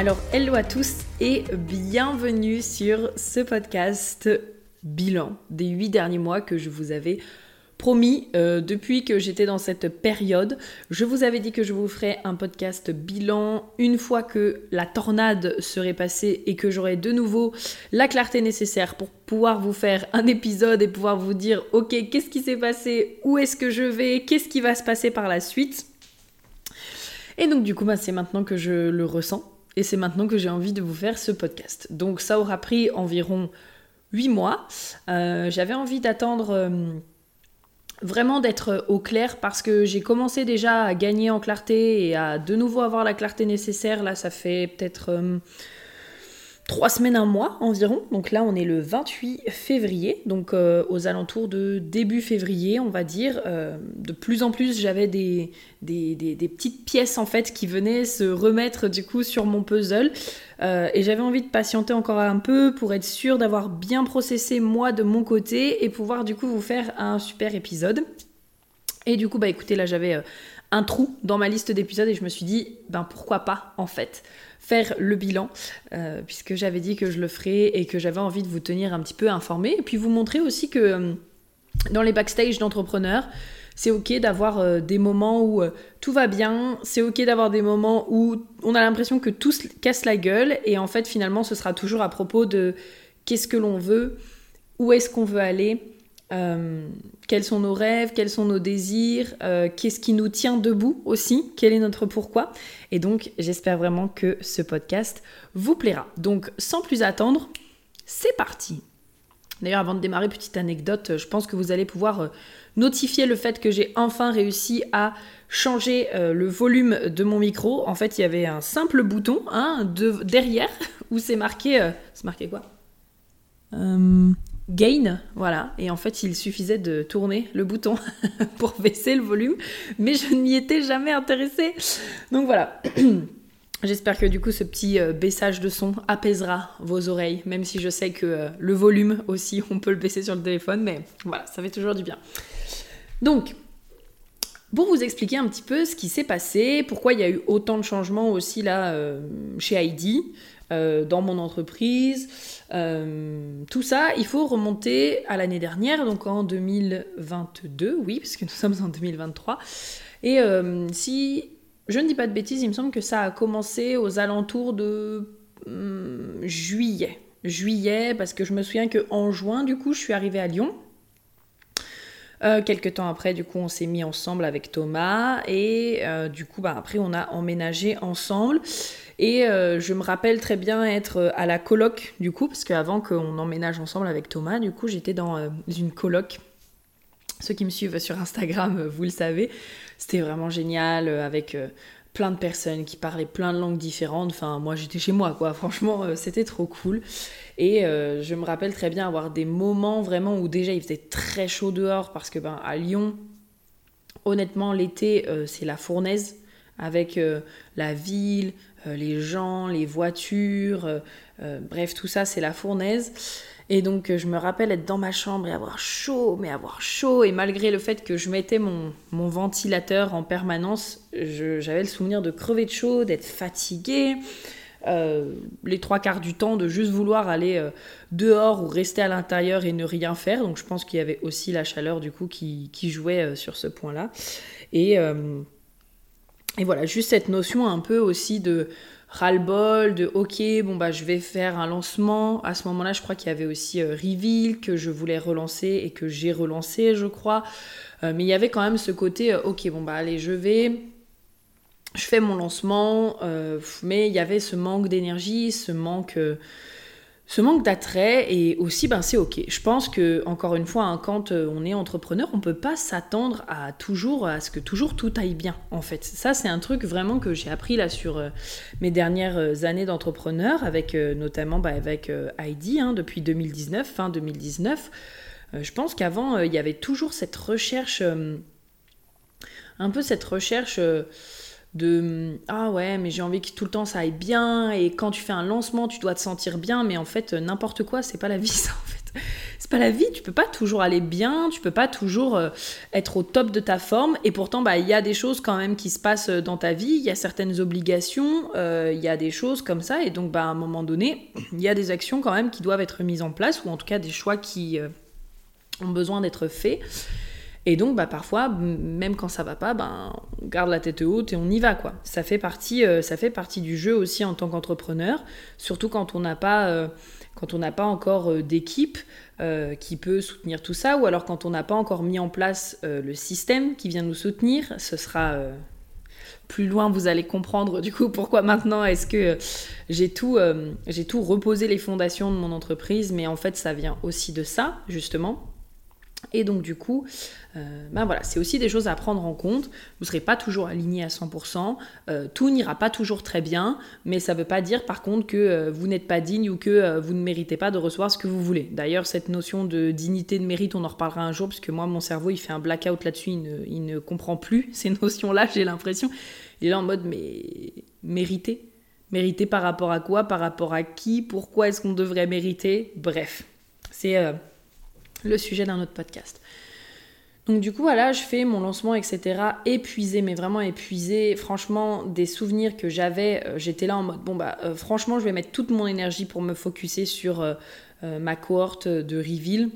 Alors, hello à tous et bienvenue sur ce podcast bilan des huit derniers mois que je vous avais promis euh, depuis que j'étais dans cette période. Je vous avais dit que je vous ferais un podcast bilan une fois que la tornade serait passée et que j'aurais de nouveau la clarté nécessaire pour pouvoir vous faire un épisode et pouvoir vous dire ok qu'est-ce qui s'est passé, où est-ce que je vais, qu'est-ce qui va se passer par la suite? Et donc du coup bah, c'est maintenant que je le ressens et c'est maintenant que j'ai envie de vous faire ce podcast. Donc ça aura pris environ 8 mois. Euh, j'avais envie d'attendre... Euh, vraiment d'être au clair parce que j'ai commencé déjà à gagner en clarté et à de nouveau avoir la clarté nécessaire. Là, ça fait peut-être euh, trois semaines, un mois environ. Donc là, on est le 28 février, donc euh, aux alentours de début février, on va dire. Euh, de plus en plus, j'avais des petites pièces en fait qui venaient se remettre du coup sur mon puzzle. et j'avais envie de patienter encore un peu pour être sûr d'avoir bien processé moi de mon côté et pouvoir du coup vous faire un super épisode. Et du coup, bah écoutez, là j'avais un trou dans ma liste d'épisodes et je me suis dit, ben pourquoi pas en fait le bilan, euh, puisque j'avais dit que je le ferais et que j'avais envie de vous tenir un petit peu informé, et puis vous montrer aussi que euh, dans les backstage d'entrepreneurs, c'est ok d'avoir euh, des moments où tout va bien, c'est ok d'avoir des moments où on a l'impression que tout se casse la gueule, et en fait finalement ce sera toujours à propos de qu'est-ce que l'on veut, où est-ce qu'on veut aller, euh, quels sont nos rêves, quels sont nos désirs, euh, qu'est-ce qui nous tient debout aussi, quel est notre pourquoi. Et donc j'espère vraiment que ce podcast vous plaira. Donc sans plus attendre, c'est parti. D'ailleurs avant de démarrer, petite anecdote, je pense que vous allez pouvoir euh, notifier le fait que j'ai enfin réussi à changer le volume de mon micro. En fait il y avait un simple bouton hein, de, derrière où c'est marqué... c'est marqué quoi? Gain, voilà. Et en fait, il suffisait de tourner le bouton pour baisser le volume, mais je ne m'y étais jamais intéressée. Donc voilà. J'espère que du coup ce petit euh, baissage de son apaisera vos oreilles, même si je sais que euh, le volume aussi, on peut le baisser sur le téléphone, mais voilà, ça fait toujours du bien. Donc, pour vous expliquer un petit peu ce qui s'est passé, pourquoi il y a eu autant de changements aussi là euh, chez Heidi, dans mon entreprise, euh, tout ça, il faut remonter à l'année dernière, donc en 2022, oui, parce que nous sommes en 2023. Et euh, si je ne dis pas de bêtises, il me semble que ça a commencé aux alentours de hum, juillet. Juillet, parce que je me souviens qu'en juin, du coup, je suis arrivée à Lyon. Euh, quelques temps après, du coup, on s'est mis ensemble avec Thomas et du coup, bah, après, on a emménagé ensemble. Et euh, je me rappelle très bien être euh, à la coloc, du coup, parce qu'avant qu'on emménage ensemble avec Thomas, du coup, j'étais dans euh, une coloc. Ceux qui me suivent sur Instagram, vous le savez. C'était vraiment génial, avec plein de personnes qui parlaient plein de langues différentes. Enfin, moi, j'étais chez moi, quoi. Franchement, c'était trop cool. Et je me rappelle très bien avoir des moments vraiment où déjà il faisait très chaud dehors, parce que, ben, à Lyon, honnêtement, l'été, c'est la fournaise avec la ville, euh, les gens, les voitures, euh, euh, bref, tout ça, c'est la fournaise. Et donc, je me rappelle être dans ma chambre et avoir chaud, mais avoir chaud. Et malgré le fait que je mettais mon, ventilateur en permanence, j'avais le souvenir de crever de chaud, d'être fatiguée. les trois quarts du temps de juste vouloir aller dehors ou rester à l'intérieur et ne rien faire. Donc je pense qu'il y avait aussi la chaleur du coup qui, qui jouait sur ce point-là. Et et voilà, juste cette notion un peu aussi de ras-le-bol, de ok, bon bah je vais faire un lancement. À ce moment-là, je crois qu'il y avait aussi euh, Reveal que je voulais relancer et que j'ai relancé, je crois. Euh, mais il y avait quand même ce côté euh, ok, bon bah allez, je vais. Je fais mon lancement, mais il y avait ce manque d'énergie, ce manque ce manque d'attrait et aussi ben c'est ok. Je pense que encore une fois hein, quand euh, on est entrepreneur, on peut pas s'attendre à toujours à ce que toujours tout aille bien en fait. Ça c'est un truc vraiment que j'ai appris là sur euh, mes dernières euh, années d'entrepreneur avec notamment bah, avec Heidi hein, depuis 2019 fin 2019. je pense qu'avant il y avait toujours cette recherche un peu cette recherche de ah ouais mais j'ai envie que tout le temps ça aille bien et quand tu fais un lancement tu dois te sentir bien mais en fait n'importe quoi c'est pas la vie ça en fait. C'est pas la vie tu peux pas toujours aller bien tu peux pas toujours euh, être au top de ta forme et pourtant bah il y a des choses quand même qui se passent dans ta vie il y a certaines obligations euh, il y a des choses comme ça et donc bah à un moment donné il y a des actions quand même qui doivent être mises en place ou en tout cas des choix qui euh, ont besoin d'être faits et donc, bah, parfois, même quand ça va pas, ben, on garde la tête haute et on y va, quoi. Ça fait partie, euh, ça fait partie du jeu aussi en tant qu'entrepreneur, surtout quand on n'a pas, euh, quand on n'a pas encore euh, d'équipe qui peut soutenir tout ça, ou alors quand on n'a pas encore mis en place le système qui vient nous soutenir. Ce sera plus loin, vous allez comprendre du coup pourquoi maintenant est-ce que j'ai tout, j'ai tout reposé les fondations de mon entreprise, mais en fait ça vient aussi de ça justement. Et donc du coup, euh, ben voilà, c'est aussi des choses à prendre en compte. Vous ne serez pas toujours aligné à 100%, euh, tout n'ira pas toujours très bien, mais ça ne veut pas dire par contre que euh, vous n'êtes pas digne ou que vous ne méritez pas de recevoir ce que vous voulez. D'ailleurs, cette notion de dignité, de mérite, on en reparlera un jour, parce que moi, mon cerveau, il fait un blackout là-dessus, il ne, comprend plus ces notions-là, j'ai l'impression. Il est là en mode, mais mériter Mériter par rapport à quoi? Par rapport à qui? Pourquoi est-ce qu'on devrait mériter? Bref, c'est le sujet d'un autre podcast. Donc du coup, voilà, je fais mon lancement, etc. Épuisé, mais vraiment épuisé. Franchement, des souvenirs que j'avais, euh, j'étais là en mode, bon bah euh, franchement, je vais mettre toute mon énergie pour me focuser sur euh, ma cohorte de reveal.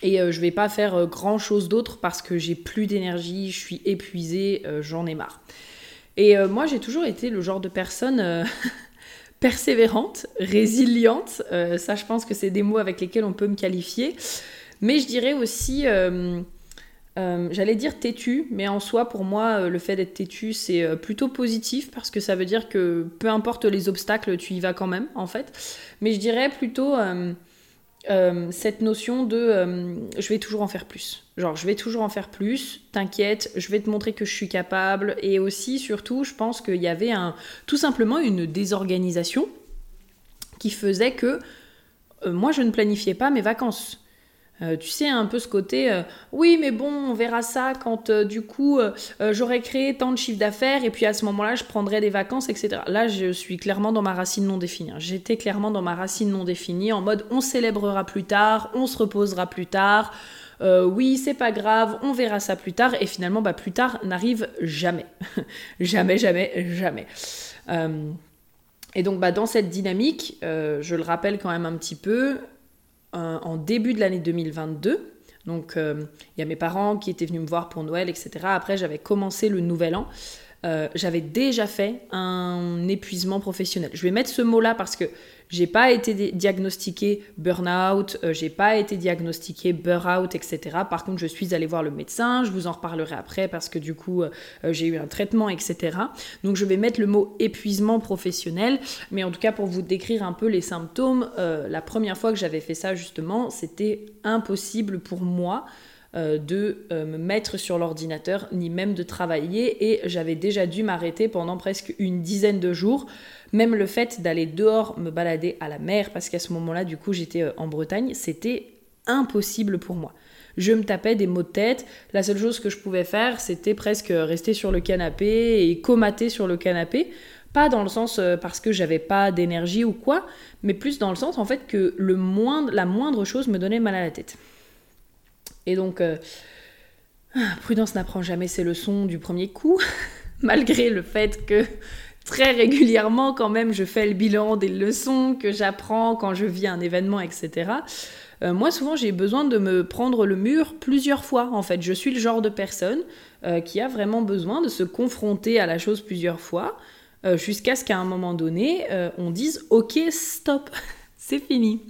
Et je vais pas faire grand chose d'autre parce que j'ai plus d'énergie, je suis épuisée, j'en ai marre. Et moi, j'ai toujours été le genre de personne persévérante, résiliente. Euh, ça, je pense que c'est des mots avec lesquels on peut me qualifier. Mais je dirais aussi, euh, euh, j'allais dire têtu, mais en soi, pour moi, le fait d'être têtu, c'est plutôt positif parce que ça veut dire que peu importe les obstacles, tu y vas quand même, en fait. Mais je dirais plutôt euh, cette notion de euh, je vais toujours en faire plus. Genre, je vais toujours en faire plus, t'inquiète, je vais te montrer que je suis capable. Et aussi, surtout, je pense qu'il y avait un, tout simplement une désorganisation qui faisait que euh, moi, je ne planifiais pas mes vacances. Euh, tu sais, un peu ce côté, euh, oui, mais bon, on verra ça quand euh, du coup j'aurai créé tant de chiffre d'affaires et puis à ce moment-là, je prendrai des vacances, etc. Là, je suis clairement dans ma racine non définie. Hein. J'étais clairement dans ma racine non définie en mode on célébrera plus tard, on se reposera plus tard. oui, c'est pas grave, on verra ça plus tard. Et finalement, bah, plus tard n'arrive jamais. jamais, jamais, jamais. et donc, bah, dans cette dynamique, je le rappelle quand même un petit peu, en début de l'année 2022. Donc euh, il y a mes parents qui étaient venus me voir pour Noël, etc. Après j'avais commencé le nouvel an. Euh, j'avais déjà fait un épuisement professionnel. Je vais mettre ce mot-là parce que j'ai pas été diagnostiqué burn-out, euh, j'ai pas été diagnostiqué burn-out, etc. Par contre, je suis allée voir le médecin, je vous en reparlerai après parce que du coup, euh, j'ai eu un traitement, etc. Donc, je vais mettre le mot épuisement professionnel, mais en tout cas, pour vous décrire un peu les symptômes, la première fois que j'avais fait ça, justement, c'était impossible pour moi euh, de euh, me mettre sur l'ordinateur, ni même de travailler, et j'avais déjà dû m'arrêter pendant presque une dizaine de jours. Même le fait d'aller dehors me balader à la mer, parce qu'à ce moment-là, du coup, j'étais euh, en Bretagne, c'était impossible pour moi. Je me tapais des maux de tête. La seule chose que je pouvais faire, c'était presque rester sur le canapé et comater sur le canapé. Pas dans le sens parce que j'avais pas d'énergie ou quoi, mais plus dans le sens en fait que le la moindre chose me donnait mal à la tête. Et donc, euh, ah, Prudence n'apprend jamais ses leçons du premier coup, malgré le fait que très régulièrement, quand même, je fais le bilan des leçons que j'apprends quand je vis un événement, etc. Euh, moi, souvent, j'ai besoin de me prendre le mur plusieurs fois. En fait, je suis le genre de personne euh, qui a vraiment besoin de se confronter à la chose plusieurs fois, jusqu'à ce qu'à un moment donné, on dise Ok, stop, c'est fini.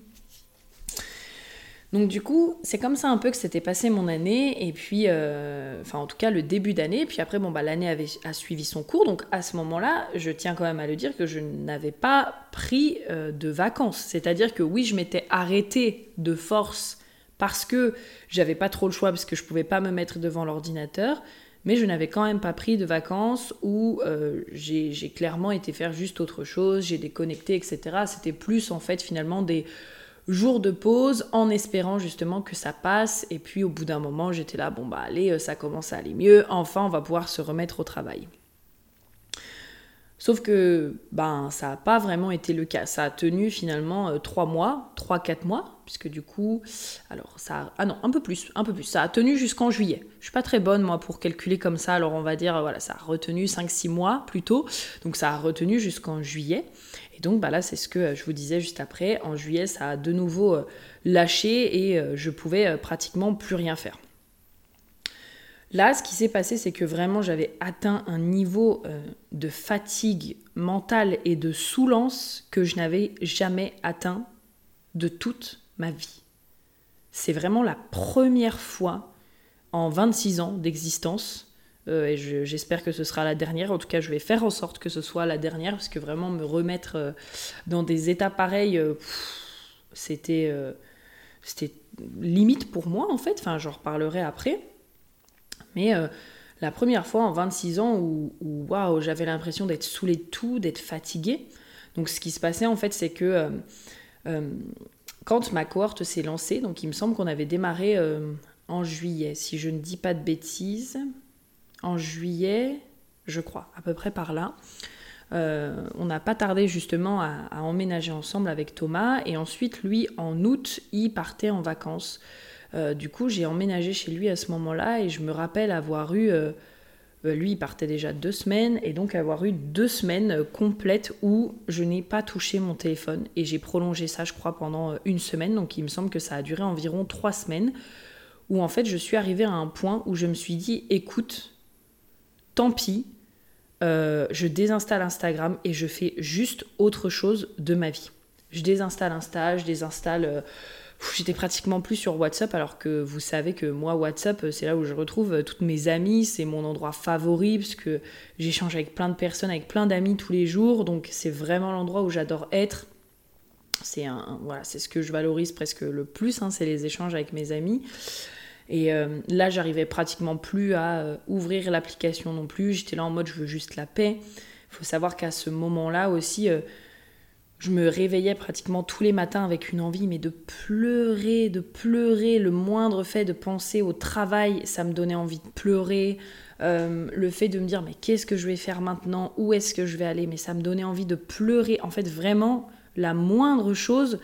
Donc du coup, c'est comme ça un peu que s'était passé mon année, et puis, euh, enfin en tout cas le début d'année, puis après, bon, bah, l'année avait a suivi son cours, donc à ce moment-là, je tiens quand même à le dire que je n'avais pas pris euh, de vacances. C'est-à-dire que oui, je m'étais arrêtée de force parce que j'avais pas trop le choix, parce que je pouvais pas me mettre devant l'ordinateur, mais je n'avais quand même pas pris de vacances où euh, j'ai clairement été faire juste autre chose, j'ai déconnecté, etc. C'était plus en fait finalement des jours de pause en espérant justement que ça passe. Et puis au bout d'un moment, j'étais là, bon bah allez, euh, ça commence à aller mieux, enfin on va pouvoir se remettre au travail. Sauf que ben ça n'a pas vraiment été le cas. Ça a tenu finalement 3 euh, mois, 3-4 mois, puisque du coup, alors ça, ah non, un peu plus, un peu plus. Ça a tenu jusqu'en juillet. Je suis pas très bonne moi pour calculer comme ça, alors on va dire voilà, ça a retenu 5-6 mois plutôt. Donc ça a retenu jusqu'en juillet. Et donc bah là, c'est ce que euh, je vous disais juste après. En juillet, ça a de nouveau euh, lâché et je pouvais pratiquement plus rien faire. Là, ce qui s'est passé, c'est que vraiment j'avais atteint un niveau de fatigue mentale et de soulance que je n'avais jamais atteint de toute ma vie. C'est vraiment la première fois en 26 ans d'existence euh, et j'espère que ce sera la dernière. En tout cas, je vais faire en sorte que ce soit la dernière, parce que vraiment me remettre euh, dans des états pareils, euh, c'était c'était limite pour moi en fait. Enfin, j'en reparlerai après. Mais la première fois en 26 ans où, waouh, j'avais l'impression d'être saoulée de tout, d'être fatiguée. Donc, ce qui se passait en fait, c'est que quand ma cohorte s'est lancée, donc il me semble qu'on avait démarré en juillet, si je ne dis pas de bêtises en juillet, je crois, à peu près par là. Euh, on n'a pas tardé justement à, emménager ensemble avec Thomas et ensuite lui en août il partait en vacances. Euh, du coup j'ai emménagé chez lui à ce moment-là et je me rappelle avoir eu, euh, lui il partait déjà deux semaines et donc avoir eu deux semaines complètes où je n'ai pas touché mon téléphone et j'ai prolongé ça je crois pendant une semaine donc il me semble que ça a duré environ trois semaines où en fait je suis arrivée à un point où je me suis dit écoute tant pis, euh, je désinstalle Instagram et je fais juste autre chose de ma vie. Je désinstalle Insta, je désinstalle... J'étais pratiquement plus sur WhatsApp alors que vous savez que moi WhatsApp c'est là où je retrouve euh, toutes mes amies, c'est mon endroit favori parce que j'échange avec plein de personnes, avec plein d'amis tous les jours, donc c'est vraiment l'endroit où j'adore être. C'est un, voilà, c'est ce que je valorise presque le plus, hein, c'est les échanges avec mes amis. Et euh, là, j'arrivais pratiquement plus à euh, ouvrir l'application non plus. J'étais là en mode je veux juste la paix. Il faut savoir qu'à ce moment-là aussi, je me réveillais pratiquement tous les matins avec une envie, mais de pleurer, de pleurer. Le moindre fait de penser au travail, ça me donnait envie de pleurer. le fait de me dire mais qu'est-ce que je vais faire maintenant? Où est-ce que je vais aller? Mais ça me donnait envie de pleurer. En fait, vraiment, la moindre chose,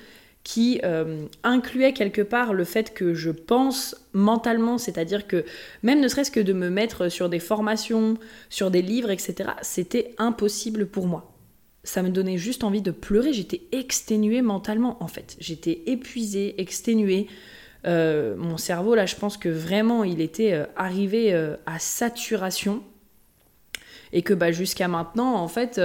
qui euh, incluait quelque part le fait que je pense mentalement, c'est-à-dire que même ne serait-ce que de me mettre sur des formations, sur des livres, etc., c'était impossible pour moi. Ça me donnait juste envie de pleurer, j'étais exténuée mentalement en fait. J'étais épuisée, exténuée. Euh, mon cerveau, là, je pense que vraiment, il était euh, arrivé à saturation. Et que bah, jusqu'à maintenant, en fait,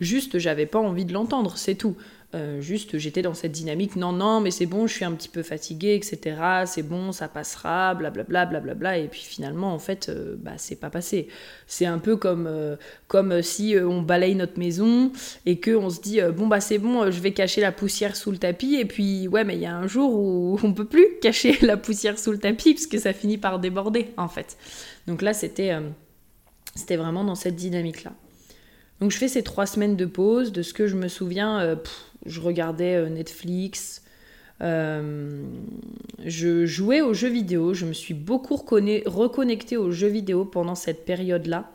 juste, j'avais pas envie de l'entendre, c'est tout. Euh, juste, j'étais dans cette dynamique, non, non, mais c'est bon, je suis un petit peu fatiguée, etc. C'est bon, ça passera, blablabla, blablabla. Et puis finalement, en fait, euh, bah, c'est pas passé. C'est un peu comme, euh, comme si on balaye notre maison et qu'on se dit, bon, bah c'est bon, je vais cacher la poussière sous le tapis. Et puis, ouais, mais il y a un jour où on peut plus cacher la poussière sous le tapis parce que ça finit par déborder, en fait. Donc là, c'était c'était vraiment dans cette dynamique-là. Donc je fais ces trois semaines de pause. De ce que je me souviens, je regardais euh, Netflix, euh, je jouais aux jeux vidéo, je me suis beaucoup reconnectée aux jeux vidéo pendant cette période-là.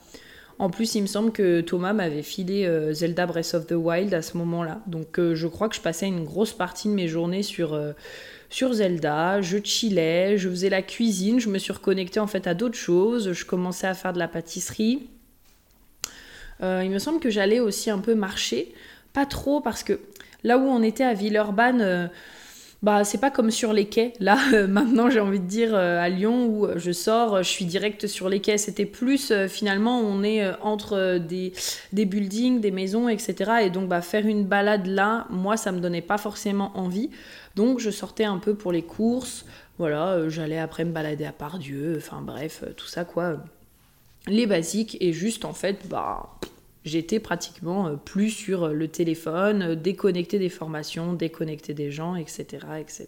En plus, il me semble que Thomas m'avait filé euh, Zelda Breath of the Wild à ce moment-là. Donc je crois que je passais une grosse partie de mes journées sur, sur Zelda, je chillais, je faisais la cuisine, je me suis reconnectée en fait à d'autres choses, je commençais à faire de la pâtisserie. il me semble que j'allais aussi un peu marcher, pas trop parce que Là où on était à Villeurbanne, euh, bah, c'est pas comme sur les quais. Là, euh, maintenant, j'ai envie de dire euh, à Lyon où je sors, je suis direct sur les quais. C'était plus, finalement, on est entre des, buildings, des maisons, etc. Et donc, bah, faire une balade là, moi, ça me donnait pas forcément envie. Donc, je sortais un peu pour les courses. Voilà, j'allais après me balader à Pardieu. Enfin, bref, tout ça, quoi. Les basiques. Et juste, en fait, bah j'étais pratiquement euh, plus sur euh, le téléphone, euh, déconnecté des formations, déconnecté des gens, etc. etc.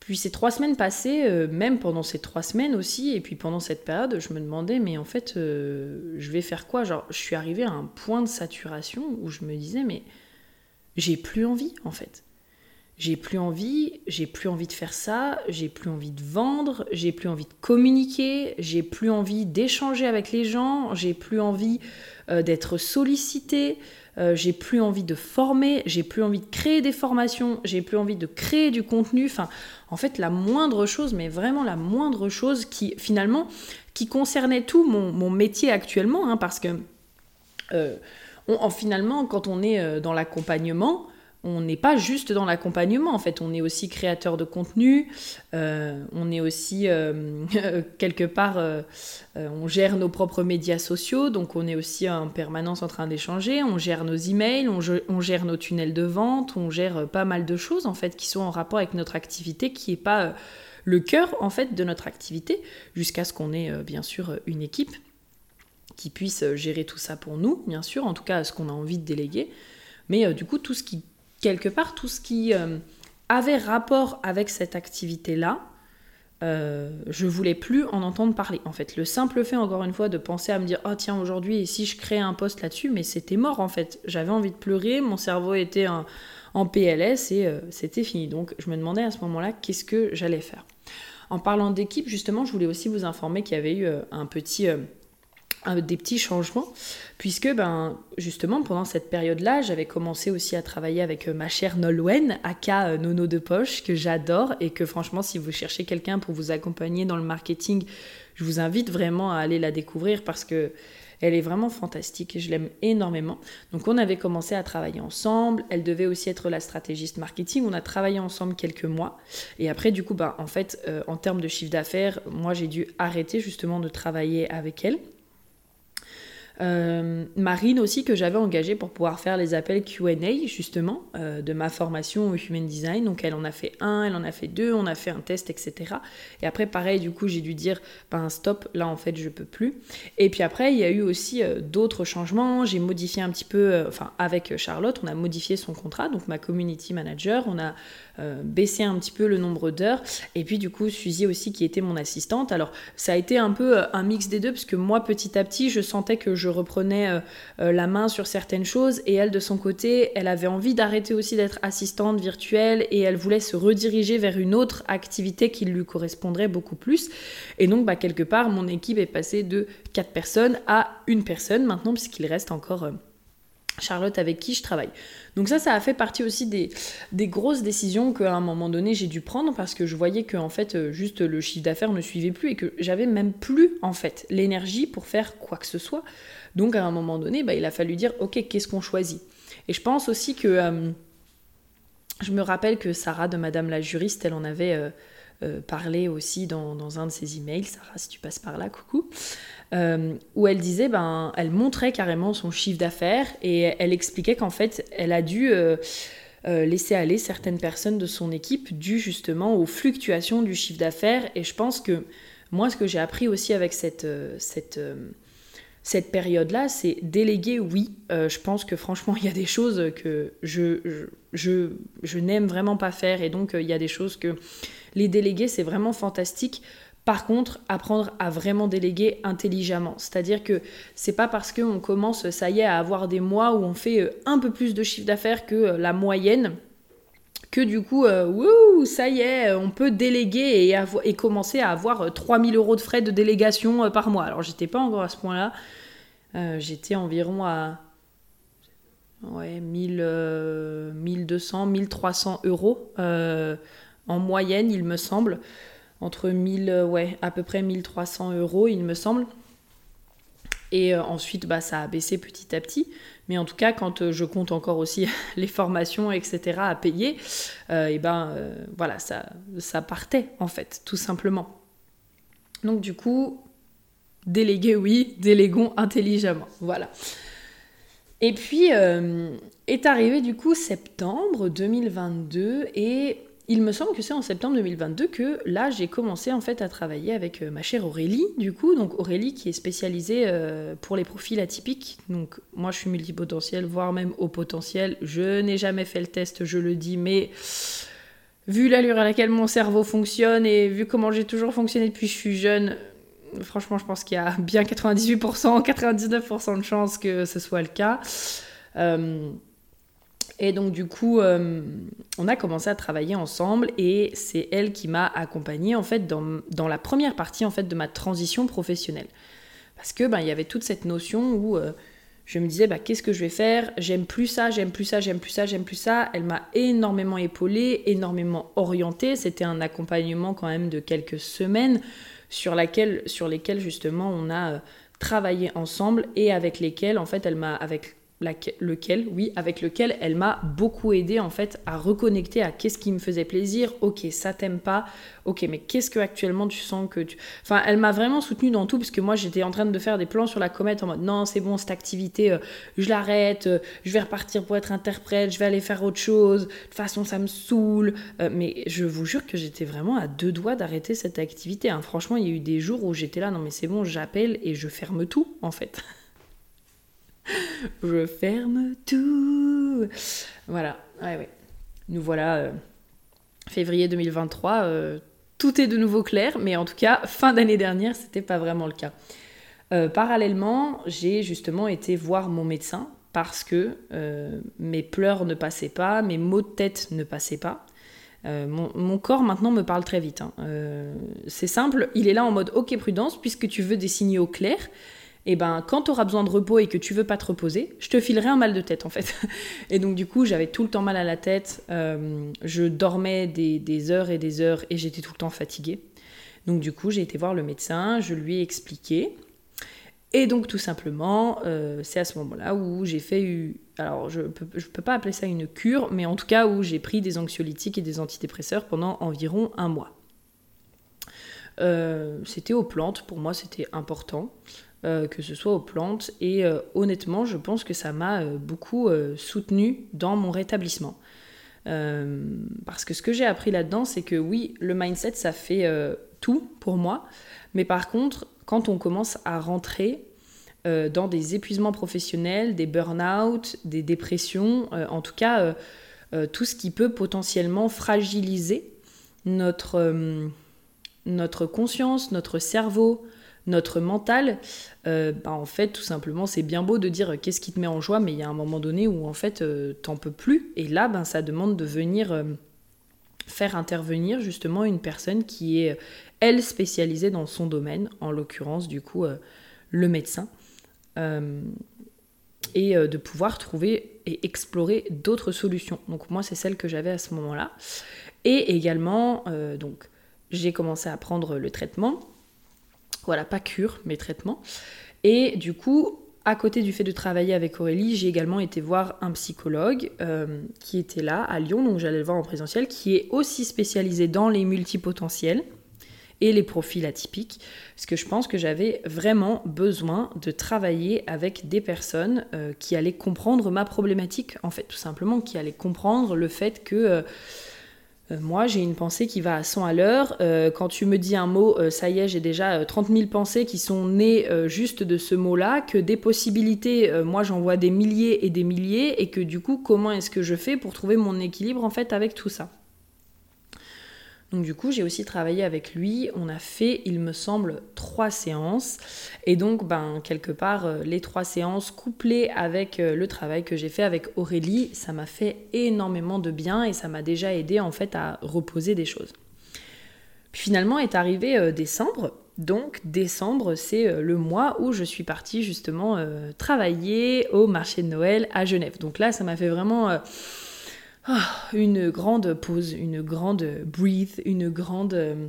Puis ces trois semaines passées, même pendant ces trois semaines aussi, et puis pendant cette période, je me demandais, mais en fait, je vais faire quoi? Genre, je suis arrivée à un point de saturation où je me disais, mais j'ai plus envie, en fait. J'ai plus envie, j'ai plus envie de faire ça, j'ai plus envie de vendre, j'ai plus envie de communiquer, j'ai plus envie d'échanger avec les gens, j'ai plus envie euh, d'être sollicité, euh, j'ai plus envie de former, j'ai plus envie de créer des formations, j'ai plus envie de créer du contenu. Enfin, en fait, la moindre chose, mais vraiment la moindre chose qui finalement qui concernait tout mon, métier actuellement, hein, parce que euh, en, finalement, quand on est dans l'accompagnement, on n'est pas juste dans l'accompagnement, en fait, on est aussi créateur de contenu, euh, on est aussi euh, quelque part, euh, on gère nos propres médias sociaux, donc on est aussi en permanence en train d'échanger, on gère nos emails, on, on, gère nos tunnels de vente, on gère pas mal de choses en fait qui sont en rapport avec notre activité, qui n'est pas le cœur en fait de notre activité, jusqu'à ce qu'on ait bien sûr une équipe qui puisse gérer tout ça pour nous, bien sûr, en tout cas ce qu'on a envie de déléguer. Mais du coup, tout ce qui quelque part, tout ce qui euh, avait rapport avec cette activité-là, euh, je voulais plus en entendre parler. En fait, le simple fait, encore une fois, de penser à me dire, oh tiens, aujourd'hui, si je crée un poste là-dessus, mais c'était mort en fait. J'avais envie de pleurer, mon cerveau était en, PLS et euh, c'était fini. Donc, je me demandais à ce moment-là, qu'est-ce que j'allais faire? En parlant d'équipe, justement, je voulais aussi vous informer qu'il y avait eu un petit des petits changements, puisque ben, justement pendant cette période-là, j'avais commencé aussi à travailler avec euh, ma chère Nolwenn, aka euh, Nono de Poche, que j'adore et que franchement, si vous cherchez quelqu'un pour vous accompagner dans le marketing, je vous invite vraiment à aller la découvrir parce que elle est vraiment fantastique et je l'aime énormément. Donc on avait commencé à travailler ensemble. Elle devait aussi être la stratégiste marketing. On a travaillé ensemble quelques mois. Et après, du coup, bah, en fait, euh, en termes de chiffre d'affaires, moi j'ai dû arrêter justement de travailler avec elle. Euh, Marine aussi que j'avais engagée pour pouvoir faire les appels Q&A justement euh, de ma formation au Human Design. Donc elle en a fait un, elle en a fait deux, on a fait un test, etc. Et après pareil, du coup j'ai dû dire ben stop, là en fait je peux plus. Et puis après il y a eu aussi euh, d'autres changements. J'ai modifié un petit peu, enfin avec Charlotte, on a modifié son contrat, donc ma community manager, on a baissé un petit peu le nombre d'heures. Et puis du coup Suzy aussi qui était mon assistante. Alors ça a été un peu un mix des deux parce moi petit à petit je sentais que je reprenais euh, euh, la main sur certaines choses et elle de son côté, elle avait envie d'arrêter aussi d'être assistante virtuelle et elle voulait se rediriger vers une autre activité qui lui correspondrait beaucoup plus. Et donc bah, quelque part, mon équipe est passée de 4 personnes à une personne maintenant puisqu'il reste encore... Charlotte avec qui je travaille. Donc ça, ça a fait partie aussi des, des grosses décisions qu'à un moment donné j'ai dû prendre parce que je voyais que en fait euh, juste le chiffre d'affaires ne suivait plus et que j'avais même plus en fait l'énergie pour faire quoi que ce soit. Donc à un moment donné, bah, il a fallu dire ok qu'est-ce qu'on choisit? Et je pense aussi que euh, je me rappelle que Sarah de Madame la juriste, elle en avait euh, parlé aussi dans, dans, un de ses emails. Sarah, si tu passes par là, coucou. Euh, où elle disait, ben, elle montrait carrément son chiffre d'affaires et elle expliquait qu'en fait, elle a dû euh, euh, laisser aller certaines personnes de son équipe dû justement aux fluctuations du chiffre d'affaires. Et je pense que moi, ce que j'ai appris aussi avec cette, cette, cette période-là, c'est déléguer, oui. je pense que franchement, il y a des choses que je, je, je, je n'aime vraiment pas faire et donc il y a des choses que les déléguer, c'est vraiment fantastique par contre, apprendre à vraiment déléguer intelligemment. C'est-à-dire que c'est pas parce qu'on commence, ça y est, à avoir des mois où on fait euh, un peu plus de chiffre d'affaires que euh, la moyenne que du coup, euh, ça y est, on peut déléguer et, commencer à avoir 3000 euros de frais de délégation par mois. Alors, j'étais pas encore à ce point-là. j'étais environ à ouais, 1000, 1200, 1300 euros en moyenne, il me semble entre 1000, euh, ouais, à peu près 1300 euros, il me semble. Et ensuite, bah, ça a baissé petit à petit. Mais en tout cas, quand je compte encore aussi les formations, etc., à payer, et ben voilà, ça, ça partait en fait, tout simplement. Donc du coup, déléguer oui, déléguons intelligemment. Voilà. Et puis euh, est arrivé du coup septembre 2022 et il me semble que c'est en septembre 2022 que là j'ai commencé en fait à travailler avec euh, ma chère Aurélie du coup. Donc Aurélie qui est spécialisée euh, pour les profils atypiques. Donc moi je suis multipotentiel voire même au potentiel je n'ai jamais fait le test je le dis mais vu l'allure à laquelle mon cerveau fonctionne et vu comment j'ai toujours fonctionné depuis que je suis jeune franchement, je pense qu'il y a bien 98%, 99% de chances que ce soit le cas. Euh, et donc du coup, euh, on a commencé à travailler ensemble et c'est elle qui m'a accompagnée en fait dans, la première partie en fait de ma transition professionnelle. Parce que ben, il y avait toute cette notion où euh, je me disais bah, qu'est-ce que je vais faire? J'aime plus ça, j'aime plus ça, j'aime plus ça, j'aime plus ça. Elle m'a énormément épaulée, énormément orientée. C'était un accompagnement quand même de quelques semaines sur lesquelles justement on a euh, travaillé ensemble et avec lesquelles en fait elle m'a avec lequel, oui, avec lequel elle m'a beaucoup aidé en fait à reconnecter à qu'est-ce qui me faisait plaisir. Ok, ça t'aime pas. Ok, mais qu'est-ce que actuellement tu sens que tu. Enfin, elle m'a vraiment soutenue dans tout, puisque moi j'étais en train de faire des plans sur la comète en mode non, c'est bon, cette activité, euh, je l'arrête, euh, je vais repartir pour être interprète, je vais aller faire autre chose. De toute façon, ça me saoule. Euh, mais je vous jure que j'étais vraiment à deux doigts d'arrêter cette activité. Hein. Franchement, il y a eu des jours où j'étais là, non mais c'est bon, j'appelle et je ferme tout en fait. je ferme tout. Voilà. Nous voilà, euh, février 2023, euh, tout est de nouveau clair, mais en tout cas, fin d'année dernière, c'était pas vraiment le cas. Euh, parallèlement, j'ai justement été voir mon médecin parce que mes pleurs ne passaient pas, mes maux de tête ne passaient pas. mon, corps maintenant me parle très vite. Hein. c'est simple, il est là en mode ok prudence puisque tu veux des signaux clairs et eh ben quand tu auras besoin de repos et que tu veux pas te reposer, je te filerai un mal de tête en fait. Et donc du coup, j'avais tout le temps mal à la tête, euh, je dormais des, heures et des heures et j'étais tout le temps fatiguée. Donc du coup, j'ai été voir le médecin, je lui ai expliqué. Et donc tout simplement, euh, c'est à ce moment-là où j'ai fait, alors je peux, peux pas appeler ça une cure, mais en tout cas où j'ai pris des anxiolytiques et des antidépresseurs pendant environ un mois. Euh, c'était aux plantes, pour moi c'était important. Euh, que ce soit aux plantes. Et euh, honnêtement, je pense que ça m'a euh, beaucoup soutenu dans mon rétablissement. parce que ce que j'ai appris là-dedans, c'est que oui, le mindset, ça fait tout pour moi. Mais par contre, quand on commence à rentrer dans des épuisements professionnels, des burn-out, des dépressions, en tout cas, tout ce qui peut potentiellement fragiliser notre, notre conscience, notre cerveau, notre mental, euh, bah, en fait, tout simplement, c'est bien beau de dire euh, qu'est-ce qui te met en joie, mais il y a un moment donné où en fait, euh, t'en peux plus. Et là, ben, ça demande de venir faire intervenir justement une personne qui est, elle, spécialisée dans son domaine, en l'occurrence, du coup, le médecin. et de pouvoir trouver et explorer d'autres solutions. Donc moi, c'est celle que j'avais à ce moment-là. Et également, donc, j'ai commencé à prendre le traitement voilà, pas cure, mais traitement. Et du coup, à côté du fait de travailler avec Aurélie, j'ai également été voir un psychologue euh, qui était là à Lyon, donc j'allais le voir en présentiel, qui est aussi spécialisé dans les multipotentiels et les profils atypiques, parce que je pense que j'avais vraiment besoin de travailler avec des personnes euh, qui allaient comprendre ma problématique, en fait, tout simplement, qui allaient comprendre le fait que... Euh, moi, j'ai une pensée qui va à 100 à l'heure. Euh, quand tu me dis un mot, euh, ça y est, j'ai déjà 30 000 pensées qui sont nées juste de ce mot-là, que des possibilités, moi j'en vois des milliers et des milliers, et que du coup, comment est-ce que je fais pour trouver mon équilibre en fait avec tout ça? Donc du coup, j'ai aussi travaillé avec lui. On a fait, il me semble, trois séances. Et donc, ben, quelque part, euh, les trois séances couplées avec euh, le travail que j'ai fait avec Aurélie, ça m'a fait énormément de bien et ça m'a déjà aidé en fait à reposer des choses. Puis finalement est arrivé euh, décembre. Donc décembre, c'est le mois où je suis partie justement travailler au marché de Noël à Genève. Donc là, ça m'a fait vraiment une grande pause, une grande breathe, une grande... Euh,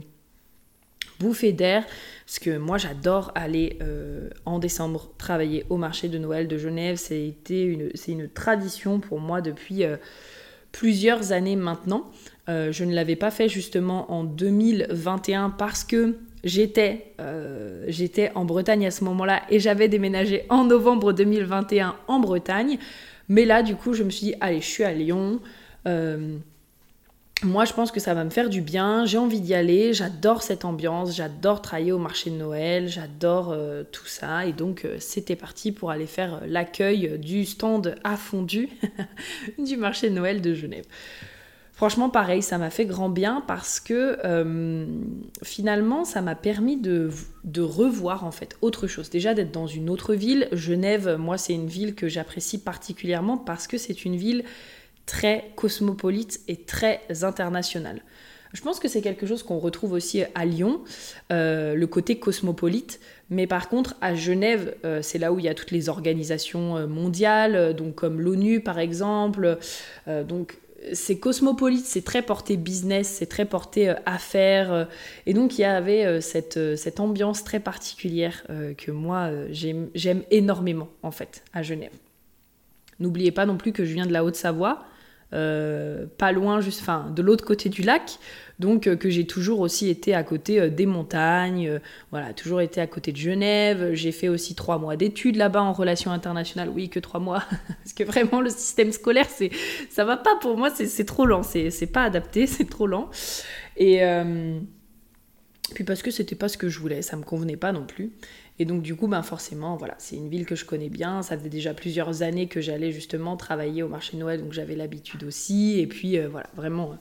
bouffée d'air, parce que moi j'adore aller en décembre travailler au marché de Noël de Genève. C'est une, tradition pour moi depuis plusieurs années maintenant. je ne l'avais pas fait justement en 2021 parce que J'étais, euh, j'étais en Bretagne à ce moment-là et j'avais déménagé en novembre 2021 en Bretagne. Mais là, du coup, je me suis dit, allez, je suis à Lyon. Euh, moi, je pense que ça va me faire du bien. J'ai envie d'y aller. J'adore cette ambiance. J'adore travailler au marché de Noël. J'adore euh, tout ça. Et donc, c'était parti pour aller faire l'accueil du stand à fondu du marché de Noël de Genève. Franchement, pareil, ça m'a fait grand bien parce que euh, finalement, ça m'a permis de, revoir en fait autre chose. Déjà d'être dans une autre ville. Genève, moi, c'est une ville que j'apprécie particulièrement parce que c'est une ville très cosmopolite et très internationale. Je pense que c'est quelque chose qu'on retrouve aussi à Lyon, euh, le côté cosmopolite. Mais par contre, à Genève, euh, c'est là où il y a toutes les organisations mondiales, donc comme l'ONU par exemple. donc c'est cosmopolite, c'est très porté business, c'est très porté euh, affaires. Euh, et donc il y avait euh, cette ambiance très particulière que moi j'aime énormément en fait à Genève. N'oubliez pas non plus que je viens de la Haute-Savoie, pas loin, juste, enfin, de l'autre côté du lac. Donc euh, que j'ai toujours aussi été à côté euh, des montagnes, euh, voilà, toujours été à côté de Genève. J'ai fait aussi trois mois d'études là-bas en relations internationales. Oui, que trois mois, parce que vraiment le système scolaire, c'est, ça va pas pour moi, c'est, trop lent, c'est, pas adapté, c'est trop lent. Et puis parce que c'était pas ce que je voulais, ça me convenait pas non plus. Et donc du coup, ben forcément, voilà, c'est une ville que je connais bien. Ça faisait déjà plusieurs années que j'allais justement travailler au marché Noël, donc j'avais l'habitude aussi. Et puis voilà, vraiment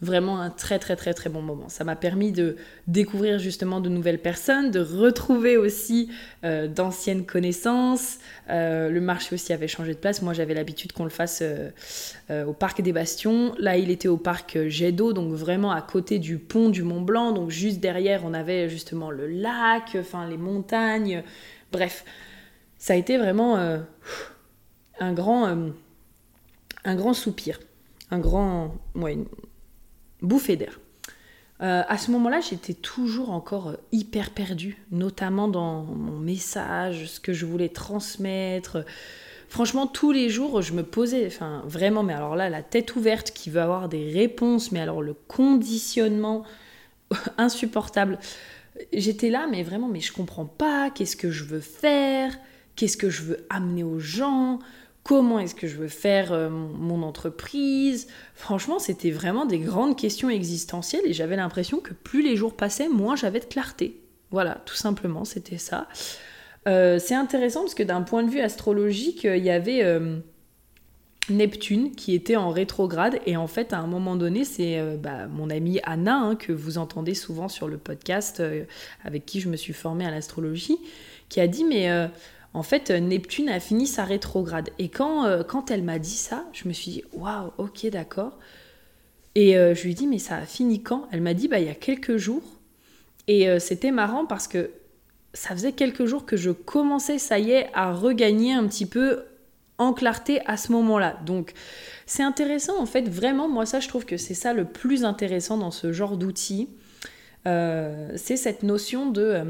vraiment un très très très très bon moment. Ça m'a permis de découvrir justement de nouvelles personnes, de retrouver aussi euh, d'anciennes connaissances. Euh, le marché aussi avait changé de place. Moi j'avais l'habitude qu'on le fasse euh, au parc des Bastions. Là il était au parc Jet d'eau, donc vraiment à côté du pont du Mont Blanc. Donc juste derrière on avait justement le lac, enfin les montagnes. Bref, ça a été vraiment un grand, un grand soupir, un grand, bouffée d'air. Euh, à ce moment-là, j'étais toujours encore euh, hyper perdue, notamment dans mon message, ce que je voulais transmettre. Franchement, tous les jours, je me posais, enfin vraiment, mais alors là, la tête ouverte qui veut avoir des réponses, mais alors le conditionnement insupportable. J'étais là, mais vraiment, mais je comprends pas, qu'est-ce que je veux faire, qu'est-ce que je veux amener aux gens, comment est-ce que je veux faire euh, mon entreprise? Franchement, c'était vraiment des grandes questions existentielles et j'avais l'impression que plus les jours passaient, moins j'avais de clarté. Voilà, tout simplement, c'était ça. Euh, c'est intéressant parce que d'un point de vue astrologique, il y avait euh, Neptune qui était en rétrograde et en fait à un moment donné c'est bah, mon amie Anna hein, que vous entendez souvent sur le podcast avec qui je me suis formée à l'astrologie qui a dit mais en fait, euh, Neptune a fini sa rétrograde. Et quand, euh, quand elle m'a dit ça, je me suis dit, waouh, ok, d'accord. Et euh, je lui ai dit, mais ça a fini quand? Elle m'a dit, bah, il y a quelques jours. Et c'était marrant parce que ça faisait quelques jours que je commençais, ça y est, à regagner un petit peu en clarté à ce moment-là. Donc, c'est intéressant, en fait, vraiment, moi, ça, je trouve que c'est ça le plus intéressant dans ce genre d'outils. c'est cette notion de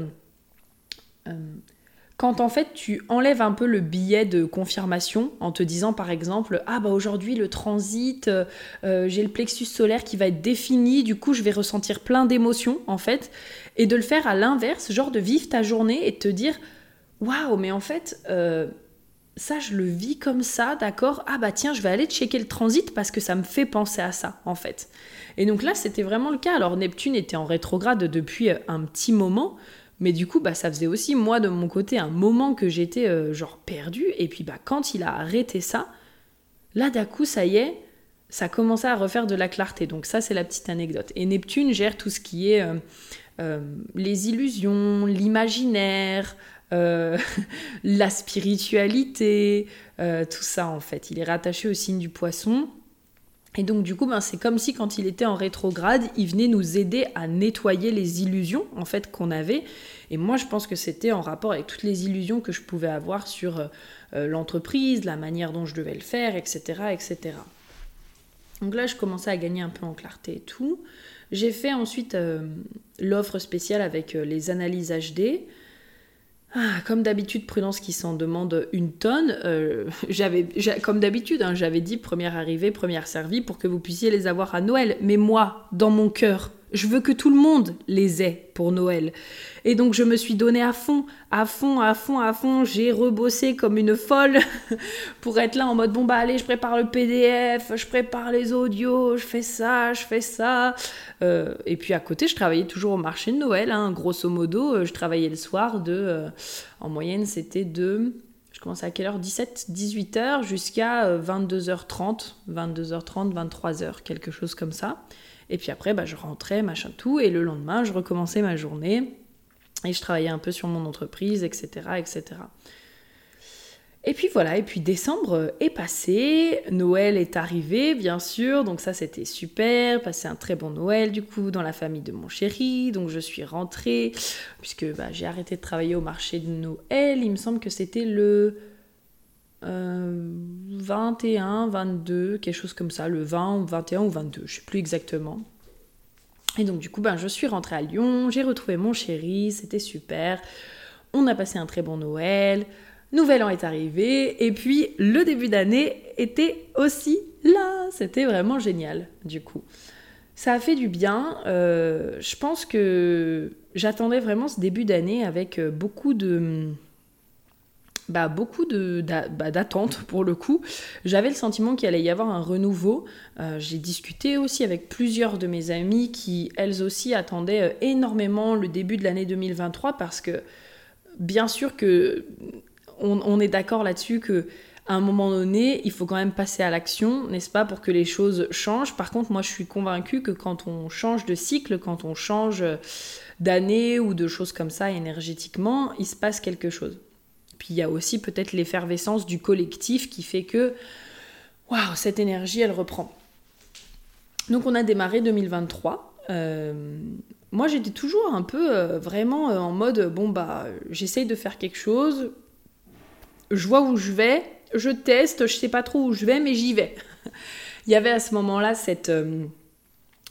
quand en fait tu enlèves un peu le billet de confirmation en te disant par exemple ah bah aujourd'hui le transit euh, euh, j'ai le plexus solaire qui va être défini. Du coup je vais ressentir plein d'émotions en fait et de le faire à l'inverse genre de vivre ta journée et de te dire waouh mais en fait euh, ça je le vis comme ça d'accord. Ah bah tiens je vais aller checker le transit parce que ça me fait penser à ça en fait et donc là c'était vraiment le cas. Alors Neptune était en rétrograde depuis un petit moment mais du coup, bah, ça faisait aussi, moi, de mon côté, un moment que j'étais euh, genre perdue. Et puis, bah, quand il a arrêté ça, là, d'un coup, ça y est, ça commençait à refaire de la clarté. Donc, ça, c'est la petite anecdote. Et Neptune gère tout ce qui est euh, euh, les illusions, l'imaginaire, la spiritualité, tout ça, en fait. Il est rattaché au signe du poisson. Et donc du coup, ben, c'est comme si quand il était en rétrograde, il venait nous aider à nettoyer les illusions en fait qu'on avait. Et moi, je pense que c'était en rapport avec toutes les illusions que je pouvais avoir sur euh, euh, l'entreprise, la manière dont je devais le faire, etc., etc. Donc là, je commençais à gagner un peu en clarté et tout. J'ai fait ensuite l'offre spéciale avec les analyses HD. Ah, comme d'habitude, Prudence qui s'en demande une tonne. Euh, j'avais, comme d'habitude, hein, j'avais dit première arrivée, première servie pour que vous puissiez les avoir à Noël. Mais moi, dans mon cœur, je veux que tout le monde les ait pour Noël. Et donc je me suis donné à fond, à fond, à fond, à fond. J'ai rebossé comme une folle pour être là en mode bon bah allez, je prépare le PDF, je prépare les audios, je fais ça, je fais ça. Euh, et puis à côté, je travaillais toujours au marché de Noël. Hein. grosso modo, euh, je travaillais le soir de, euh, en moyenne, c'était de je commençais à quelle heure? 17, 18h jusqu'à 22h30, 22h30, 23h, quelque chose comme ça. Et puis après, bah, je rentrais, machin tout, et le lendemain, je recommençais ma journée, et je travaillais un peu sur mon entreprise, etc., etc. Et puis voilà, et puis décembre est passé, Noël est arrivé, bien sûr, donc ça c'était super, passé un très bon Noël du coup dans la famille de mon chéri, donc je suis rentrée, puisque bah, j'ai arrêté de travailler au marché de Noël, il me semble que c'était le 21, euh, 22, quelque chose comme ça, le 20, 21 ou 22, je sais plus exactement. Et donc du coup, ben, je suis rentrée à Lyon, j'ai retrouvé mon chéri, c'était super. On a passé un très bon Noël, Nouvel An est arrivé, et puis le début d'année était aussi là. C'était vraiment génial, du coup. Ça a fait du bien. Euh, je pense que j'attendais vraiment ce début d'année avec euh, beaucoup de bah, beaucoup bah, d'attentes pour le coup. J'avais le sentiment qu'il allait y avoir un renouveau. Euh, j'ai discuté aussi avec plusieurs de mes amies qui, elles aussi, attendaient euh, énormément le début de l'année 2023 parce que, bien sûr que on, est d'accord là-dessus que à un moment donné, il faut quand même passer à l'action, n'est-ce pas, pour que les choses changent. Par contre, moi, je suis convaincue que quand on change de cycle, quand on change d'année ou de choses comme ça énergétiquement, il se passe quelque chose. Puis il y a aussi peut-être l'effervescence du collectif qui fait que, waouh, cette énergie, elle reprend. Donc on a démarré 2023. Euh, moi j'étais toujours un peu euh, vraiment euh, en mode, bon bah j'essaye de faire quelque chose, je vois où je vais, je teste, je sais pas trop où je vais, mais j'y vais. il y avait à ce moment-là cette